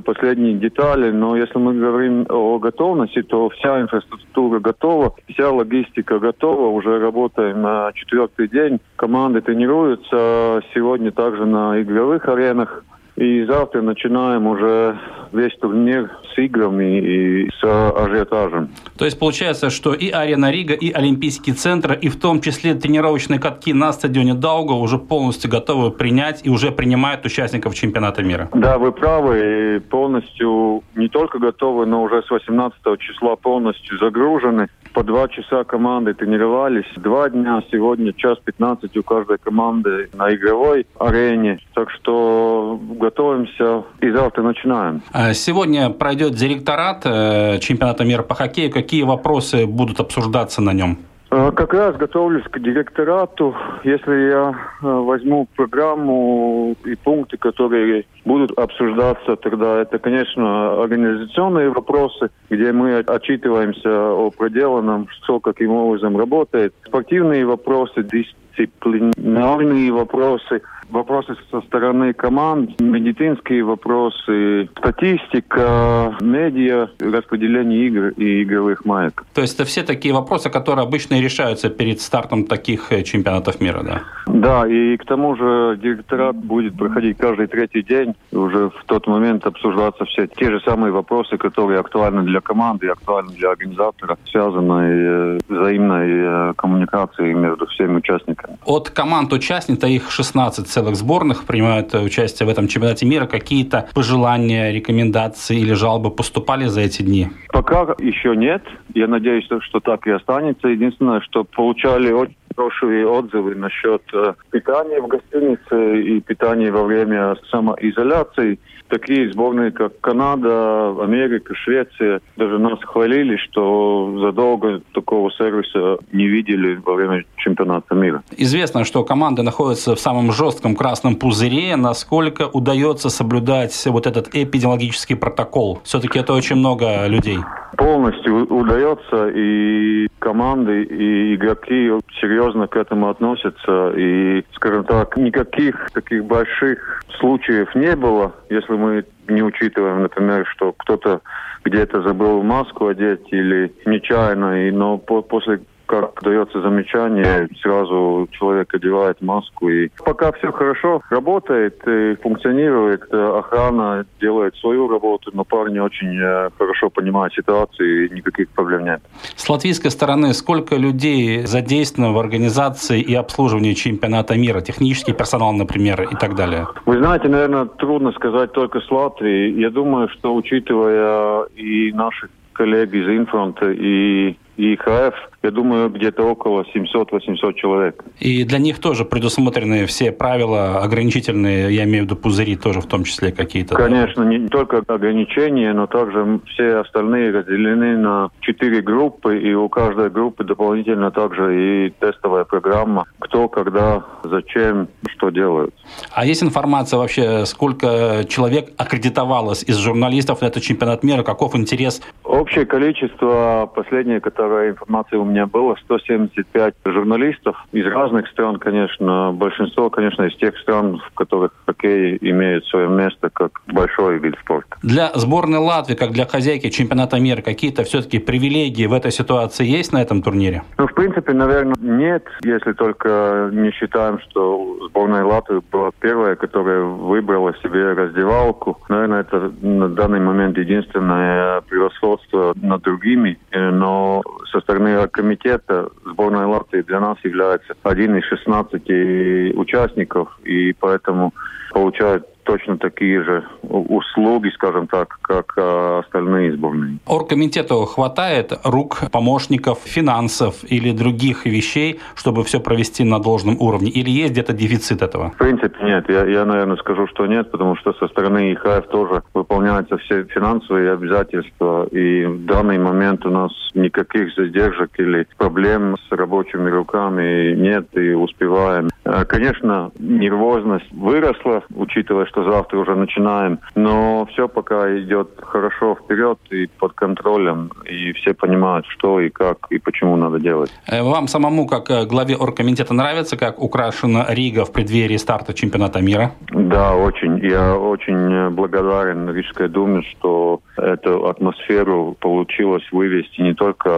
Speaker 7: последние детали. Но если мы говорим о готовности, то вся инфраструктура готова, вся логистика готова. Уже работаем на четвертый день. Команды тренируются сегодня также на игровых аренах. И завтра начинаем уже весь турнир с играми и с ажиотажем.
Speaker 2: То есть получается, что и Арена Рига, и Олимпийский центр, и в том числе тренировочные катки на стадионе Дауга уже полностью готовы принять и уже принимают участников чемпионата мира.
Speaker 7: Да, вы правы. И полностью не только готовы, но уже с 18 числа полностью загружены. По два часа команды тренировались. Два дня, сегодня час 15 у каждой команды на игровой арене. Так что готовимся и завтра начинаем.
Speaker 2: А сегодня пройдет директорат э, чемпионата мира по хоккею. Какие вопросы будут обсуждаться на нем?
Speaker 7: А, как раз готовлюсь к директорату. Если я а, возьму программу и пункты, которые будут обсуждаться, тогда это, конечно, организационные вопросы, где мы отчитываемся о проделанном, что каким образом работает. Спортивные вопросы, дисциплинарные вопросы – вопросы со стороны команд, медицинские вопросы, статистика, медиа, распределение игр и игровых маек.
Speaker 2: То есть это все такие вопросы, которые обычно решаются перед стартом таких э, чемпионатов мира, да?
Speaker 7: Да, и к тому же директорат будет проходить каждый третий день. Уже в тот момент обсуждаться все те же самые вопросы, которые актуальны для команды и актуальны для организатора, связанные э, взаимной э, коммуникацией между всеми участниками.
Speaker 2: От команд участников, их 16 целых сборных принимают участие в этом чемпионате мира. Какие-то пожелания, рекомендации или жалобы поступали за эти дни?
Speaker 7: Пока еще нет. Я надеюсь, что так и останется. Единственное, что получали очень хорошие отзывы насчет э, питания в гостинице и питания во время самоизоляции. Такие сборные, как Канада, Америка, Швеция, даже нас хвалили, что задолго такого сервиса не видели во время чемпионата мира.
Speaker 2: Известно, что команды находятся в самом жестком красном пузыре. Насколько удается соблюдать вот этот эпидемиологический протокол? Все-таки это очень много людей.
Speaker 7: Полностью удается, и команды, и игроки серьезно к этому относятся. И, скажем так, никаких таких больших случаев не было, если мы не учитываем, например, что кто-то где-то забыл маску одеть или нечаянно, и, но по, после как дается замечание, сразу человек одевает маску. И пока все хорошо работает и функционирует, э, охрана делает свою работу, но парни очень э, хорошо понимают ситуацию и никаких проблем нет.
Speaker 2: С латвийской стороны сколько людей задействовано в организации и обслуживании чемпионата мира? Технический персонал, например, и так далее?
Speaker 7: Вы знаете, наверное, трудно сказать только с Латвии. Я думаю, что учитывая и наших коллег из Инфронта и и ИХФ, я думаю, где-то около 700-800 человек.
Speaker 2: И для них тоже предусмотрены все правила ограничительные, я имею в виду пузыри тоже в том числе какие-то?
Speaker 7: Конечно, да? не только ограничения, но также все остальные разделены на четыре группы, и у каждой группы дополнительно также и тестовая программа, кто, когда, зачем, что делают.
Speaker 2: А есть информация вообще, сколько человек аккредитовалось из журналистов на этот чемпионат мира, каков интерес?
Speaker 7: Общее количество, последнее, которое которая информация у меня была, 175 журналистов из разных стран, конечно. Большинство, конечно, из тех стран, в которых хоккей имеет свое место как большой вид спорта.
Speaker 2: Для сборной Латвии, как для хозяйки чемпионата мира, какие-то все-таки привилегии в этой ситуации есть на этом турнире?
Speaker 7: Ну, в принципе, наверное, нет, если только не считаем, что сборная Латвии была первая, которая выбрала себе раздевалку. Наверное, это на данный момент единственное превосходство над другими, но со стороны комитета сборная Латвии для нас является один из 16 участников, и поэтому получают точно такие же услуги, скажем так, как э, остальные сборные.
Speaker 2: Оргкомитету хватает рук, помощников, финансов или других вещей, чтобы все провести на должном уровне? Или есть где-то дефицит этого?
Speaker 7: В принципе, нет. Я, я, наверное, скажу, что нет, потому что со стороны ИХФ тоже выполняются все финансовые обязательства, и в данный момент у нас никаких задержек или проблем с рабочими руками нет, и успеваем. Э, конечно, нервозность выросла, учитывая, что завтра уже начинаем. Но все пока идет хорошо вперед и под контролем. И все понимают, что и как и почему надо делать.
Speaker 2: Э, вам самому, как э, главе оргкомитета, нравится, как украшена Рига в преддверии старта чемпионата мира?
Speaker 7: Да, очень. Я очень благодарен Рижской думе, что эту атмосферу получилось вывести не только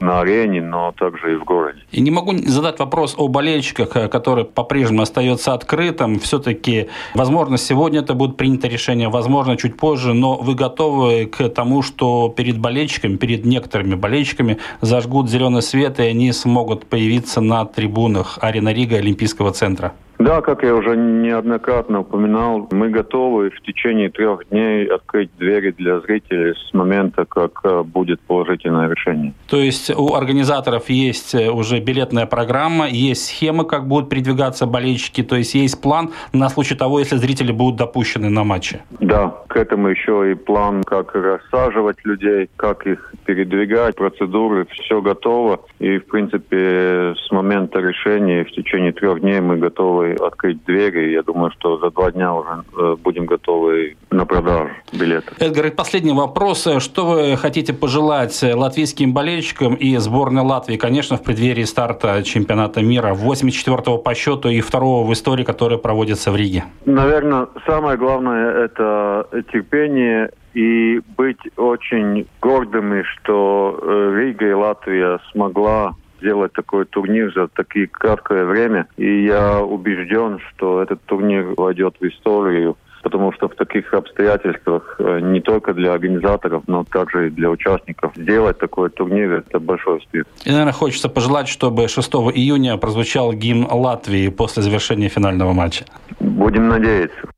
Speaker 7: на арене, но также и в городе.
Speaker 2: И не могу задать вопрос о болельщиках, э, который по-прежнему остается открытым. Все-таки, возможно, сегодня это будет принято решение, возможно, чуть позже, но вы готовы к тому, что перед болельщиками, перед некоторыми болельщиками зажгут зеленый свет, и они смогут появиться на трибунах Арена Рига Олимпийского центра?
Speaker 7: Да, как я уже неоднократно упоминал, мы готовы в течение трех дней открыть двери для зрителей с момента, как э, будет положительное решение.
Speaker 2: То есть у организаторов есть э, уже билетная программа, есть схемы, как будут передвигаться болельщики, то есть есть план на случай того, если зрители будут допущены на матче?
Speaker 7: Да, к этому еще и план, как рассаживать людей, как их передвигать, процедуры, все готово. И, в принципе, с момента решения в течение трех дней мы готовы открыть двери. Я думаю, что за два дня уже э, будем готовы на продажу билетов.
Speaker 2: Эдгар, и последний вопрос. Что вы хотите пожелать латвийским болельщикам и сборной Латвии, конечно, в преддверии старта чемпионата мира, 84-го по счету и второго в истории, который проводится в Риге?
Speaker 7: Наверное, самое главное – это терпение и быть очень гордыми, что э, Рига и Латвия смогла сделать такой турнир за такие краткое время. И я убежден, что этот турнир войдет в историю потому что в таких обстоятельствах э, не только для организаторов, но также и для участников сделать такой турнир – это большой успех.
Speaker 2: И, наверное, хочется пожелать, чтобы 6 июня прозвучал гимн Латвии после завершения финального матча.
Speaker 7: Будем надеяться.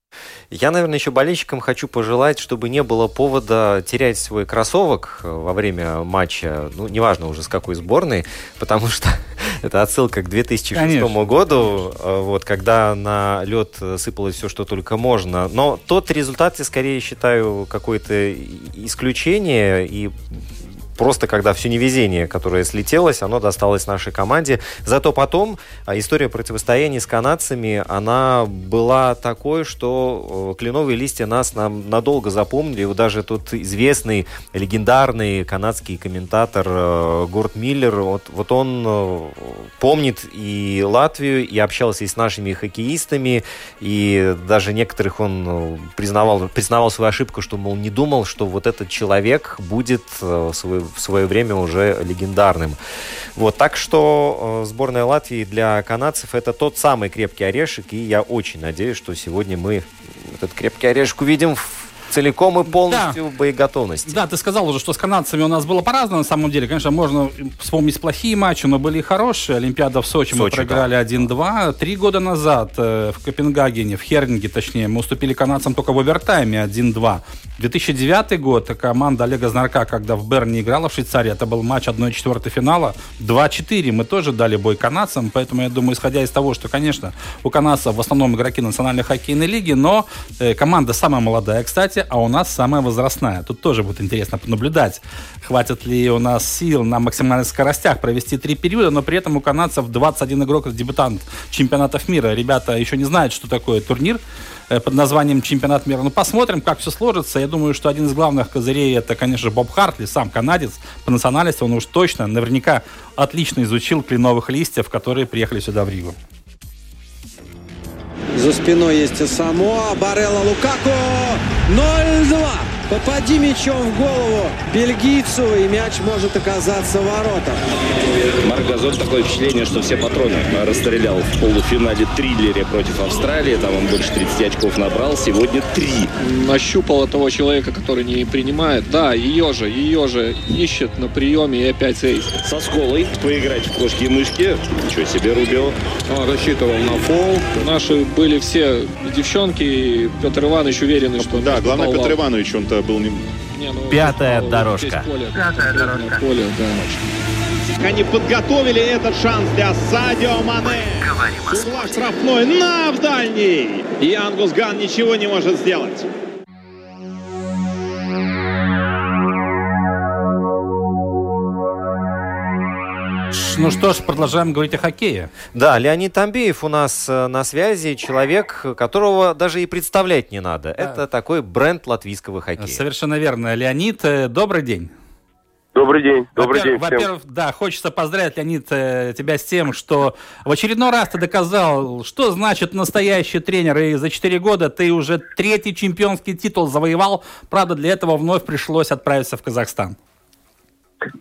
Speaker 1: Я, наверное, еще болельщикам хочу пожелать, чтобы не было повода терять свой кроссовок э, во время матча, ну, неважно уже с какой сборной, потому что <laughs> это отсылка к 2006 Конечно. году, э, вот, когда на лед сыпалось все, что только можно. Но тот результат я скорее считаю какое-то исключение, и просто когда все невезение, которое слетелось, оно досталось нашей команде. Зато потом а, история противостояния с канадцами, она была такой, что кленовые листья нас нам надолго запомнили. Вот даже тут известный, легендарный канадский комментатор э, Горд Миллер, вот, вот он э, помнит и Латвию, и общался и с нашими хоккеистами, и даже некоторых он э, признавал, признавал свою ошибку, что, мол, не думал, что вот этот человек будет свой в свое время уже легендарным. Вот, так что э, сборная Латвии для канадцев это тот самый крепкий орешек, и я очень надеюсь, что сегодня мы этот крепкий орешек увидим в целиком и полностью да. в боеготовности.
Speaker 2: Да, ты сказал уже, что с канадцами у нас было по-разному, на самом деле. Конечно, можно вспомнить плохие матчи, но были и хорошие. Олимпиада в Сочи, Сочи мы проиграли да. 1-2. Три года назад э, в Копенгагене, в Хернинге точнее, мы уступили канадцам только в овертайме 1-2. 2009 год команда Олега Знарка, когда в Берне играла в Швейцарии, это был матч 1-4 финала, 2-4. Мы тоже дали бой канадцам, поэтому я думаю, исходя из того, что, конечно, у канадцев в основном игроки национальной хоккейной лиги, но э, команда самая молодая, кстати, а у нас самая возрастная. Тут тоже будет интересно наблюдать, хватит ли у нас сил на максимальных скоростях провести три периода, но при этом у канадцев 21 игрок, дебютант чемпионатов мира. Ребята еще не знают, что такое турнир э, под названием чемпионат мира. Ну, посмотрим, как все сложится. Я думаю, что один из главных козырей это, конечно, Боб Хартли, сам канадец. По национальности он уж точно, наверняка отлично изучил кленовых листьев, которые приехали сюда в Ригу.
Speaker 8: За спиной есть Самоа, Барелла Лукаку. 0-2. Попади мячом в голову бельгийцу, и мяч может оказаться в воротах.
Speaker 9: Марк Газон такое впечатление, что все патроны расстрелял в полуфинале триллере против Австралии. Там он больше 30 очков набрал. Сегодня три.
Speaker 6: Нащупал того человека, который не принимает. Да, ее же, ее же ищет на приеме и опять эйс.
Speaker 9: Со сколой поиграть в кошки и мышки. Ничего себе, Рубио.
Speaker 6: Он рассчитывал на фол. Наши были все девчонки, и Петр Иванович уверенный, что...
Speaker 10: Да, главное, Петр Иванович, он-то был не...
Speaker 1: не ну, Пятая дорожка.
Speaker 6: Поле, Пятая дорожка. Поле,
Speaker 11: да. Они подготовили этот шанс для Садио Мане. Угла штрафной на в дальний. И Ангус Ган ничего не может сделать.
Speaker 2: Ну что ж, продолжаем говорить о хоккее.
Speaker 1: Да, Леонид Тамбеев у нас э, на связи, человек, которого даже и представлять не надо. Да. Это такой бренд латвийского хоккея.
Speaker 2: Совершенно верно. Леонид, э, добрый день.
Speaker 12: Добрый день, добрый во день
Speaker 2: всем. Во-первых, да, хочется поздравить, Леонид, э, тебя с тем, что в очередной раз ты доказал, что значит настоящий тренер, и за 4 года ты уже третий чемпионский титул завоевал. Правда, для этого вновь пришлось отправиться в Казахстан.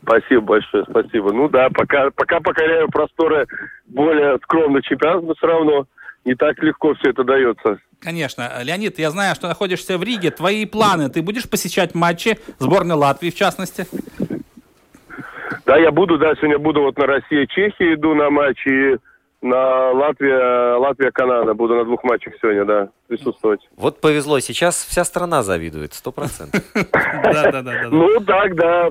Speaker 12: Спасибо большое, спасибо. Ну да, пока, пока покоряю просторы более скромных чемпионатов, но все равно не так легко все это дается.
Speaker 2: Конечно. Леонид, я знаю, что находишься в Риге. Твои планы? Ты будешь посещать матчи сборной Латвии, в частности?
Speaker 12: Да, я буду, да, сегодня буду вот на Россия-Чехия иду на матч, и на Латвия, Латвия, Канада. Буду на двух матчах сегодня, да, присутствовать.
Speaker 1: Вот повезло. Сейчас вся страна завидует, сто процентов. <laughs>
Speaker 2: Да, да, да.
Speaker 12: Ну, так, да.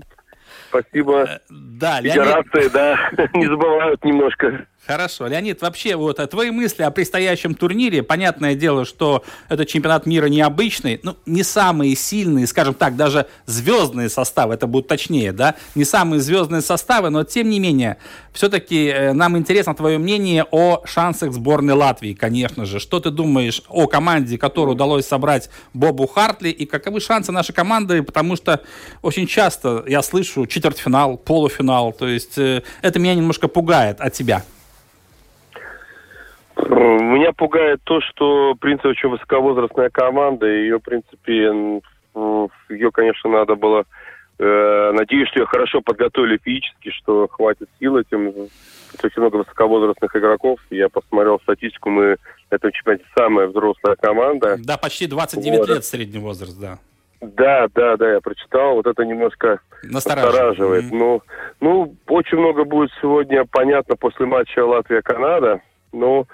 Speaker 12: Спасибо.
Speaker 2: Э, Да, Леонид,
Speaker 12: Федерации, да, <laughs> не забывают немножко.
Speaker 2: Хорошо. Леонид, вообще, вот а твои мысли о предстоящем турнире. Понятное дело, что этот чемпионат мира необычный. Ну, не самые сильные, скажем так, даже звездные составы, это будет точнее, да? Не самые звездные составы, но тем не менее, все-таки э, нам интересно твое мнение о шансах сборной Латвии, конечно же. Что ты думаешь о команде, которую удалось собрать Бобу Хартли, и каковы шансы нашей команды? Потому что очень часто я слышу четвертьфинал, полуфинал, то есть э, это меня немножко пугает от тебя.
Speaker 12: Меня пугает то, что, в принципе, очень высоковозрастная команда, и ее, в принципе, ее, конечно, надо было... э, Надеюсь, что ее хорошо подготовили физически, что хватит сил этим. Очень много высоковозрастных игроков. Я посмотрел статистику, мы в этом чемпионате самая взрослая команда.
Speaker 2: Да, почти 29
Speaker 12: Вот.
Speaker 2: лет средний возраст, да.
Speaker 12: Да, да, да, я прочитал. Вот это немножко
Speaker 2: Настораживает.
Speaker 12: настораживает.
Speaker 2: Мгм.
Speaker 12: Ну, ну, очень много будет сегодня понятно после матча Латвия-Канада. Но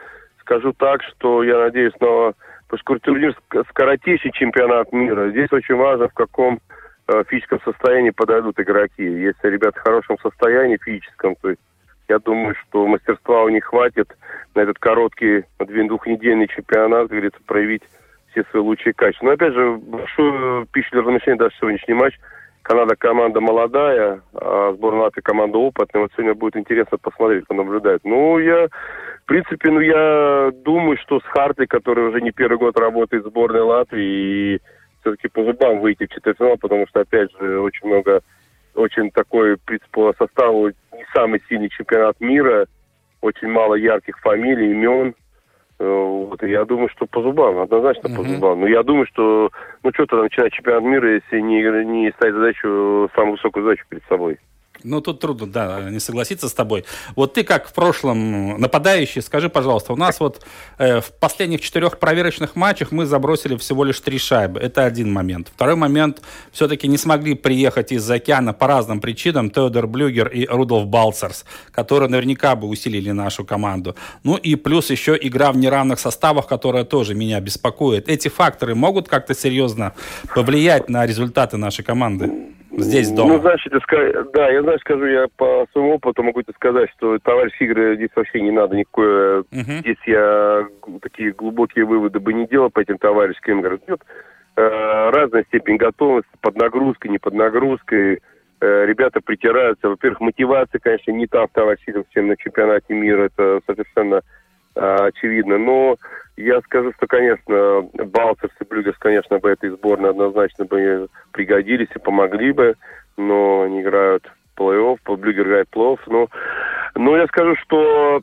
Speaker 12: скажу так, что я надеюсь, но поскольку турнир ск- скоротечный чемпионат мира, здесь очень важно, в каком э, физическом состоянии подойдут игроки. Если ребята в хорошем состоянии физическом, то есть я думаю, что мастерства у них хватит на этот короткий двухнедельный чемпионат, как говорится, проявить все свои лучшие качества. Но опять же, большую пищу для размышления даже сегодняшний матч. Канада команда молодая, а сборная Латвии команда опытная. Вот сегодня будет интересно посмотреть, понаблюдать. Ну, я, в принципе, ну, я думаю, что с Хартли, который уже не первый год работает в сборной Латвии, и все-таки по зубам выйти в четвертьфинал, потому что, опять же, очень много, очень такой, в принципе, по составу не самый сильный чемпионат мира, очень мало ярких фамилий, имен. Э, Вот, и я думаю, что по зубам, однозначно по зубам. Но я думаю, что, ну, что то начинать чемпионат мира, если не, не ставить задачу, самую высокую задачу перед собой.
Speaker 2: Ну, тут трудно, да, не согласиться с тобой. Вот ты, как в прошлом нападающий, скажи, пожалуйста, у нас вот э, в последних четырех проверочных матчах мы забросили всего лишь три шайбы. Это один момент. Второй момент, все-таки не смогли приехать из-за океана по разным причинам Теодор Блюгер и Рудolf Балцерс, которые наверняка бы усилили нашу команду. Ну и плюс еще игра в неравных составах, которая тоже меня беспокоит. Эти факторы могут как-то серьезно повлиять на результаты нашей команды? Здесь, дома.
Speaker 12: Ну, значит, ска- да, я, знаешь, скажу, я по своему опыту могу тебе сказать, что товарищ игры здесь вообще не надо никакое...
Speaker 2: Мгм.
Speaker 12: Здесь я такие глубокие выводы бы не делал по этим товарищеским играм. Идет э, разная степень готовности, под нагрузкой, не под нагрузкой. Э, ребята притираются. Во-первых, мотивация, конечно, не та в товарищеском, чем на чемпионате мира. Это совершенно очевидно. Но я скажу, что, конечно, Балцерс и Блюгерс, конечно, бы этой сборной однозначно бы пригодились и помогли бы, но они играют плей-офф, Блюгер играет плей-офф. Но, но я скажу, что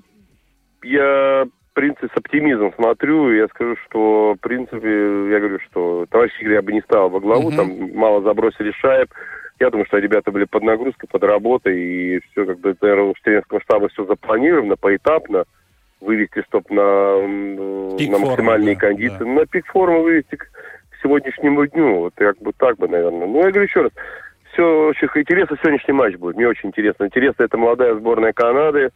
Speaker 12: я, в принципе, с оптимизмом смотрю, и я скажу, что, в принципе, я говорю, что товарищ игры я бы не ставил во главу,
Speaker 2: Мгм.
Speaker 12: там мало забросили шайб. Я думаю, что ребята были под нагрузкой, под работой, и все, как бы, наверное, у тренерского штаба все запланировано, поэтапно вывести, чтобы на,
Speaker 2: Пик
Speaker 12: на
Speaker 2: формы,
Speaker 12: максимальные
Speaker 2: да,
Speaker 12: кондиции. На пик формы вывести к сегодняшнему дню. Вот как бы так бы, наверное. Ну, я говорю еще раз, все очень интересно сегодняшний матч будет. Мне очень интересно. Интересно, это молодая сборная Канады,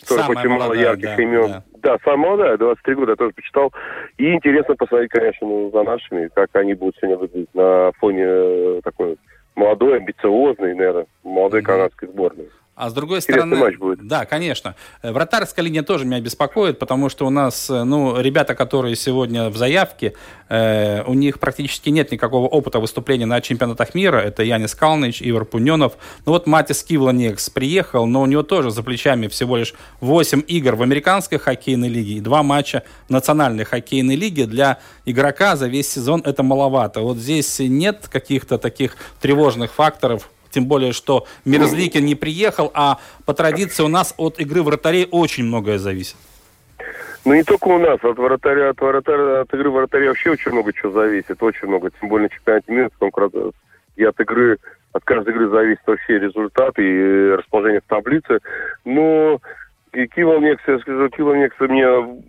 Speaker 12: которых
Speaker 2: Самая
Speaker 12: очень мало ярких
Speaker 2: да,
Speaker 12: имен.
Speaker 2: да.
Speaker 12: Да, самая молодая, 23 года, я тоже почитал. И интересно посмотреть, конечно, ну, за нашими, как они будут сегодня выглядеть на фоне э, такой молодой, амбициозной, наверное, молодой канадской сборной.
Speaker 2: А с другой
Speaker 12: Интересный
Speaker 2: стороны,
Speaker 12: матч будет.
Speaker 2: да, конечно, Э, вратарская линия тоже меня беспокоит, потому что у нас, э, ну, ребята, которые сегодня в заявке, э, у них практически нет никакого опыта выступления на чемпионатах мира. Это Янис Калныч, Ивар Пуненов. Ну вот Матис Кивланекс приехал, но у него тоже за плечами всего лишь 8 игр в американской хоккейной лиге и 2 матча в национальной хоккейной лиге. Для игрока за весь сезон это маловато. Вот здесь нет каких-то таких тревожных факторов, тем более, что Мерзликин не приехал, а по традиции у нас от игры вратарей очень многое зависит.
Speaker 12: Ну, не только у нас, от вратаря, от вратаря, от игры вратаря вообще очень много чего зависит, очень много, тем более на чемпионате мира, что и от игры, от каждой игры зависит вообще результат и расположение в таблице. Но и Кивалнекс, я скажу, Кивалнекс мне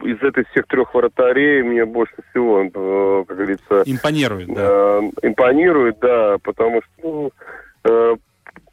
Speaker 12: из этой всех трех вратарей мне больше всего, э, как говорится,
Speaker 2: Импонирует, да.
Speaker 12: э, импонирует, да, потому что ну, э,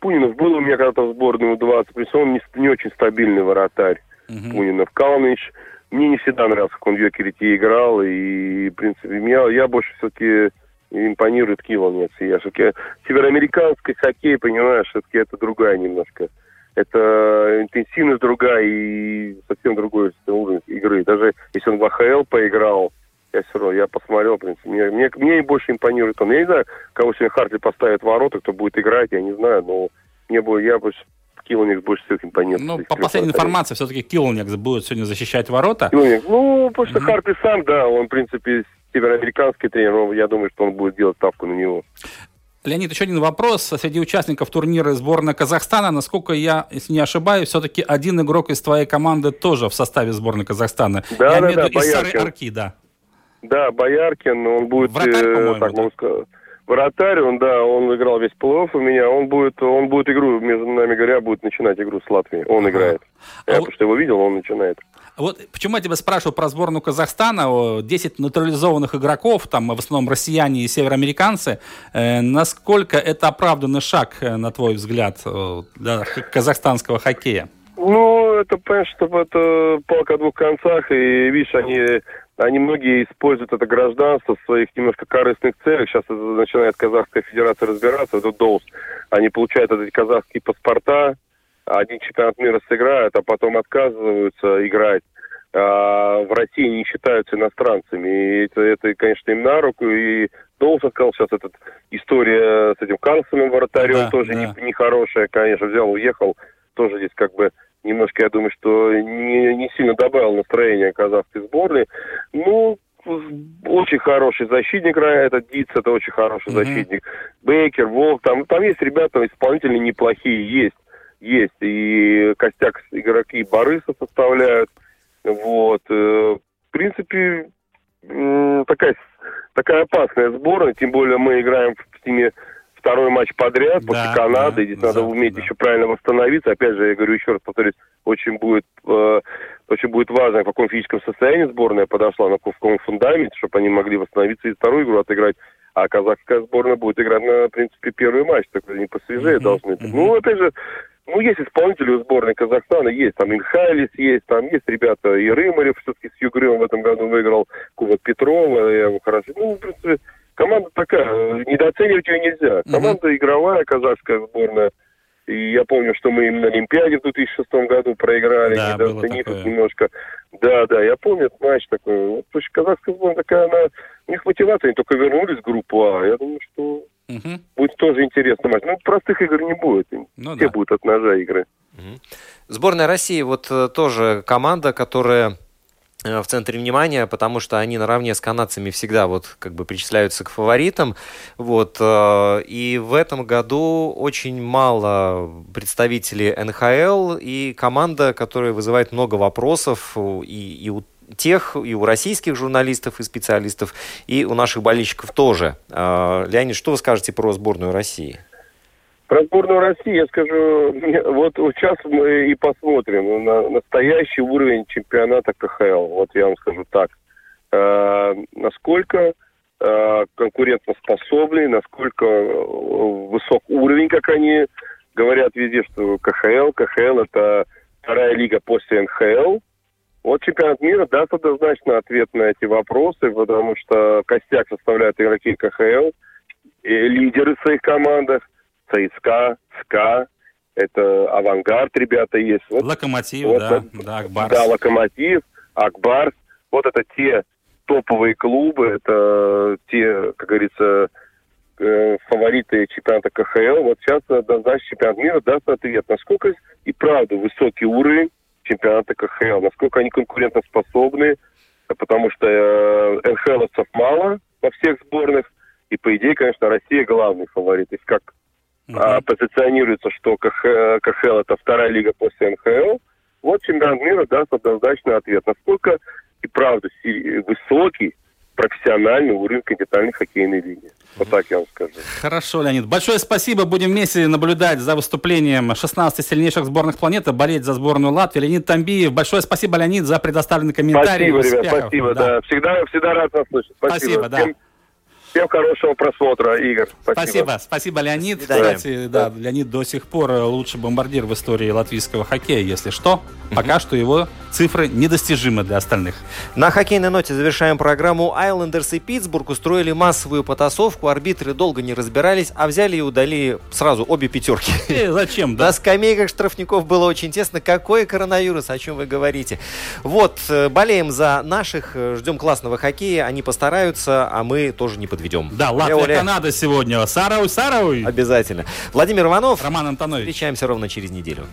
Speaker 12: Пунинов был у меня когда-то в сборной У-20, при этом он не, не очень стабильный вратарь. угу. Бунинов. Калныч мне не всегда нравился, как он в Йокерите играл, и, в принципе, меня, я больше все-таки импонирует Килонец. Я все-таки североамериканский хоккей, понимаешь, все-таки это другая немножко. Это интенсивность другая и совсем другой уровень игры. Даже если он в АХЛ поиграл, я все равно, я посмотрел, в принципе, мне, мне, мне больше импонирует он. Я не знаю, кого сегодня Хартли поставит в ворота, кто будет играть, я не знаю, но мне бы, я больше Килоникс больше всех импонирует.
Speaker 2: Ну, по последней информации, все-таки Килоникс будет сегодня защищать ворота.
Speaker 12: Килоникс, ну, потому что mm-hmm. Харпи сам, да, он, в принципе, североамериканский тренер, но я думаю, что он будет делать ставку на него.
Speaker 2: Леонид, еще один вопрос. Среди участников турнира сборной Казахстана, насколько я, если не ошибаюсь, все-таки один игрок из твоей команды тоже в составе сборной Казахстана.
Speaker 12: Да,
Speaker 2: я
Speaker 12: да,
Speaker 2: имею
Speaker 12: да, Бояркин.
Speaker 2: Арки, да.
Speaker 12: Да, Бояркин, он будет...
Speaker 2: Вратарь,
Speaker 12: э, так,
Speaker 2: да.
Speaker 12: сказать, Вратарь, он, да, он играл весь плей у меня. Он будет, он будет игру, между нами говоря, будет начинать игру с Латвией. Он
Speaker 2: Ага.
Speaker 12: играет.
Speaker 2: А
Speaker 12: Я
Speaker 2: вот-
Speaker 12: потому что его видел, он начинает.
Speaker 2: Вот почему я тебя спрашиваю про сборную Казахстана, о, 10 натурализованных игроков, там в основном россияне и североамериканцы, Э, насколько это оправданный шаг, э, на твой взгляд, э, для казахстанского хоккея?
Speaker 12: Ну, это, понимаешь, чтобы это палка о двух концах, и, видишь, они, они многие используют это гражданство в своих немножко корыстных целях. Сейчас это начинает Казахская Федерация разбираться, это ДОУС. Они получают эти казахские паспорта, один чемпионат мира сыграют, а потом отказываются играть. А в России не считаются иностранцами. И это, это, конечно, им на руку. И Доусон сказал сейчас эта история с этим Карлсоном вратарем
Speaker 2: Да,
Speaker 12: тоже
Speaker 2: да.
Speaker 12: не- нехорошая, конечно. Взял, уехал. Тоже здесь как бы немножко, я думаю, что не, не сильно добавил настроение казахской сборной. Ну, очень хороший защитник, этот Диц, это очень хороший
Speaker 2: Мгм.
Speaker 12: защитник. Бейкер, Волк, там, там есть ребята исполнительные неплохие, есть, есть. И костяк игроки Борисов составляют. Вот. э, В принципе, такая, такая опасная сборная, тем более мы играем с ними второй матч подряд после
Speaker 2: Да,
Speaker 12: Канады,
Speaker 2: да,
Speaker 12: здесь надо
Speaker 2: да,
Speaker 12: уметь
Speaker 2: да.
Speaker 12: еще правильно восстановиться. Опять же, я говорю еще раз повторюсь, очень будет, э, очень будет важно, в каком физическом состоянии сборная подошла, на каком фундаменте, чтобы они могли восстановиться и вторую игру отыграть. А казахская сборная будет играть на, в принципе, первый матч, так они посвежее
Speaker 2: Мгм,
Speaker 12: должны быть.
Speaker 2: мгм.
Speaker 12: Ну, опять же, ну, есть исполнители у сборной Казахстана, есть там Инхайлис, есть там, есть ребята, и Рымарев все-таки с Югрем в этом году выиграл, Кубок Петрова, я его хорошо, ну, в принципе, команда такая, э, недооценивать ее нельзя. Команда игровая, казахская сборная, и я помню, что мы им на Олимпиаде в 2006 году проиграли,
Speaker 2: Да, было
Speaker 12: недооценив
Speaker 2: такое.
Speaker 12: их немножко. Да, да, я помню этот матч такой. Вот, что казахская сборная такая, она, у них мотивация, они только вернулись в группу А. Я думаю, что
Speaker 2: Мгм.
Speaker 12: будет тоже интересный матч. Ну, простых игр не будет.
Speaker 2: Ну
Speaker 12: Все
Speaker 2: да.
Speaker 12: будут от ножа игры.
Speaker 1: Сборная России вот э, тоже команда, которая в центре внимания, потому что они наравне с канадцами всегда вот как бы причисляются к фаворитам. Вот, э, и в этом году очень мало представителей НХЛ и команда, которая вызывает много вопросов и, и у тех, и у российских журналистов и специалистов, и у наших болельщиков тоже. Э, Леонид, что вы скажете про сборную России?
Speaker 12: Про сборную России я скажу, вот сейчас мы и посмотрим на настоящий уровень чемпионата КХЛ. Вот я вам скажу так. Э, насколько э, конкурентоспособный, насколько э, высок уровень, как они говорят везде, что КХЛ, КХЛ это вторая лига после НХЛ. Вот чемпионат мира даст однозначно ответ на эти вопросы, потому что костяк составляют игроки КХЛ, и лидеры в своих командах, ЦСКА, СКА, это авангард, ребята есть. Вот,
Speaker 2: Локомотив,
Speaker 12: вот,
Speaker 2: да,
Speaker 12: э,
Speaker 2: да, Акбарс.
Speaker 12: да, Локомотив, Акбарс. Вот это те топовые клубы, это те, как говорится, э, фавориты чемпионата КХЛ. Вот сейчас однозначно чемпионат мира даст ответ, насколько и правда высокий уровень чемпионата КХЛ, насколько они конкурентоспособны, потому что э, НХЛовцев мало во всех сборных, и по идее, конечно, Россия главный фаворит. Если как
Speaker 2: Мгм.
Speaker 12: а, позиционируется, что КХ, КХЛ это вторая лига после НХЛ, вот чемпионат мира даст однозначный ответ, насколько и правда высокий профессиональный уровень континентальной хоккейной лиги. Вот так я вам скажу.
Speaker 2: Хорошо, Леонид. Большое спасибо. Будем вместе наблюдать за выступлением 16 сильнейших сборных планеты, болеть за сборную Латвии. Леонид Тамбиев. Большое спасибо, Леонид, за предоставленный комментарий.
Speaker 12: Спасибо, ребят, спасибо, да. Всегда, всегда рад вас слышать. Спасибо.
Speaker 2: Спасибо, да.
Speaker 12: Всем, всем хорошего просмотра, Игорь. Спасибо.
Speaker 2: Спасибо, спасибо, Леонид. Кстати, да, Леонид до сих пор лучший бомбардир в истории латвийского хоккея, если что. Пока что его цифры недостижимы для остальных.
Speaker 1: На хоккейной ноте завершаем программу. Айлендерс и Питтсбург устроили массовую потасовку. Арбитры долго не разбирались, а взяли и удали сразу обе пятерки. <laughs>
Speaker 2: Э, зачем, да?
Speaker 1: На скамейках штрафников было очень тесно. Какой коронавирус, о чем вы говорите? Вот, э, болеем за наших, э, ждем классного хоккея. Они постараются, а мы тоже не подведем.
Speaker 2: Да, Латвия-Канада сегодня. Сарауй, Сарауй.
Speaker 1: Обязательно. Владимир Иванов.
Speaker 2: Роман Антонович.
Speaker 1: Встречаемся ровно через неделю.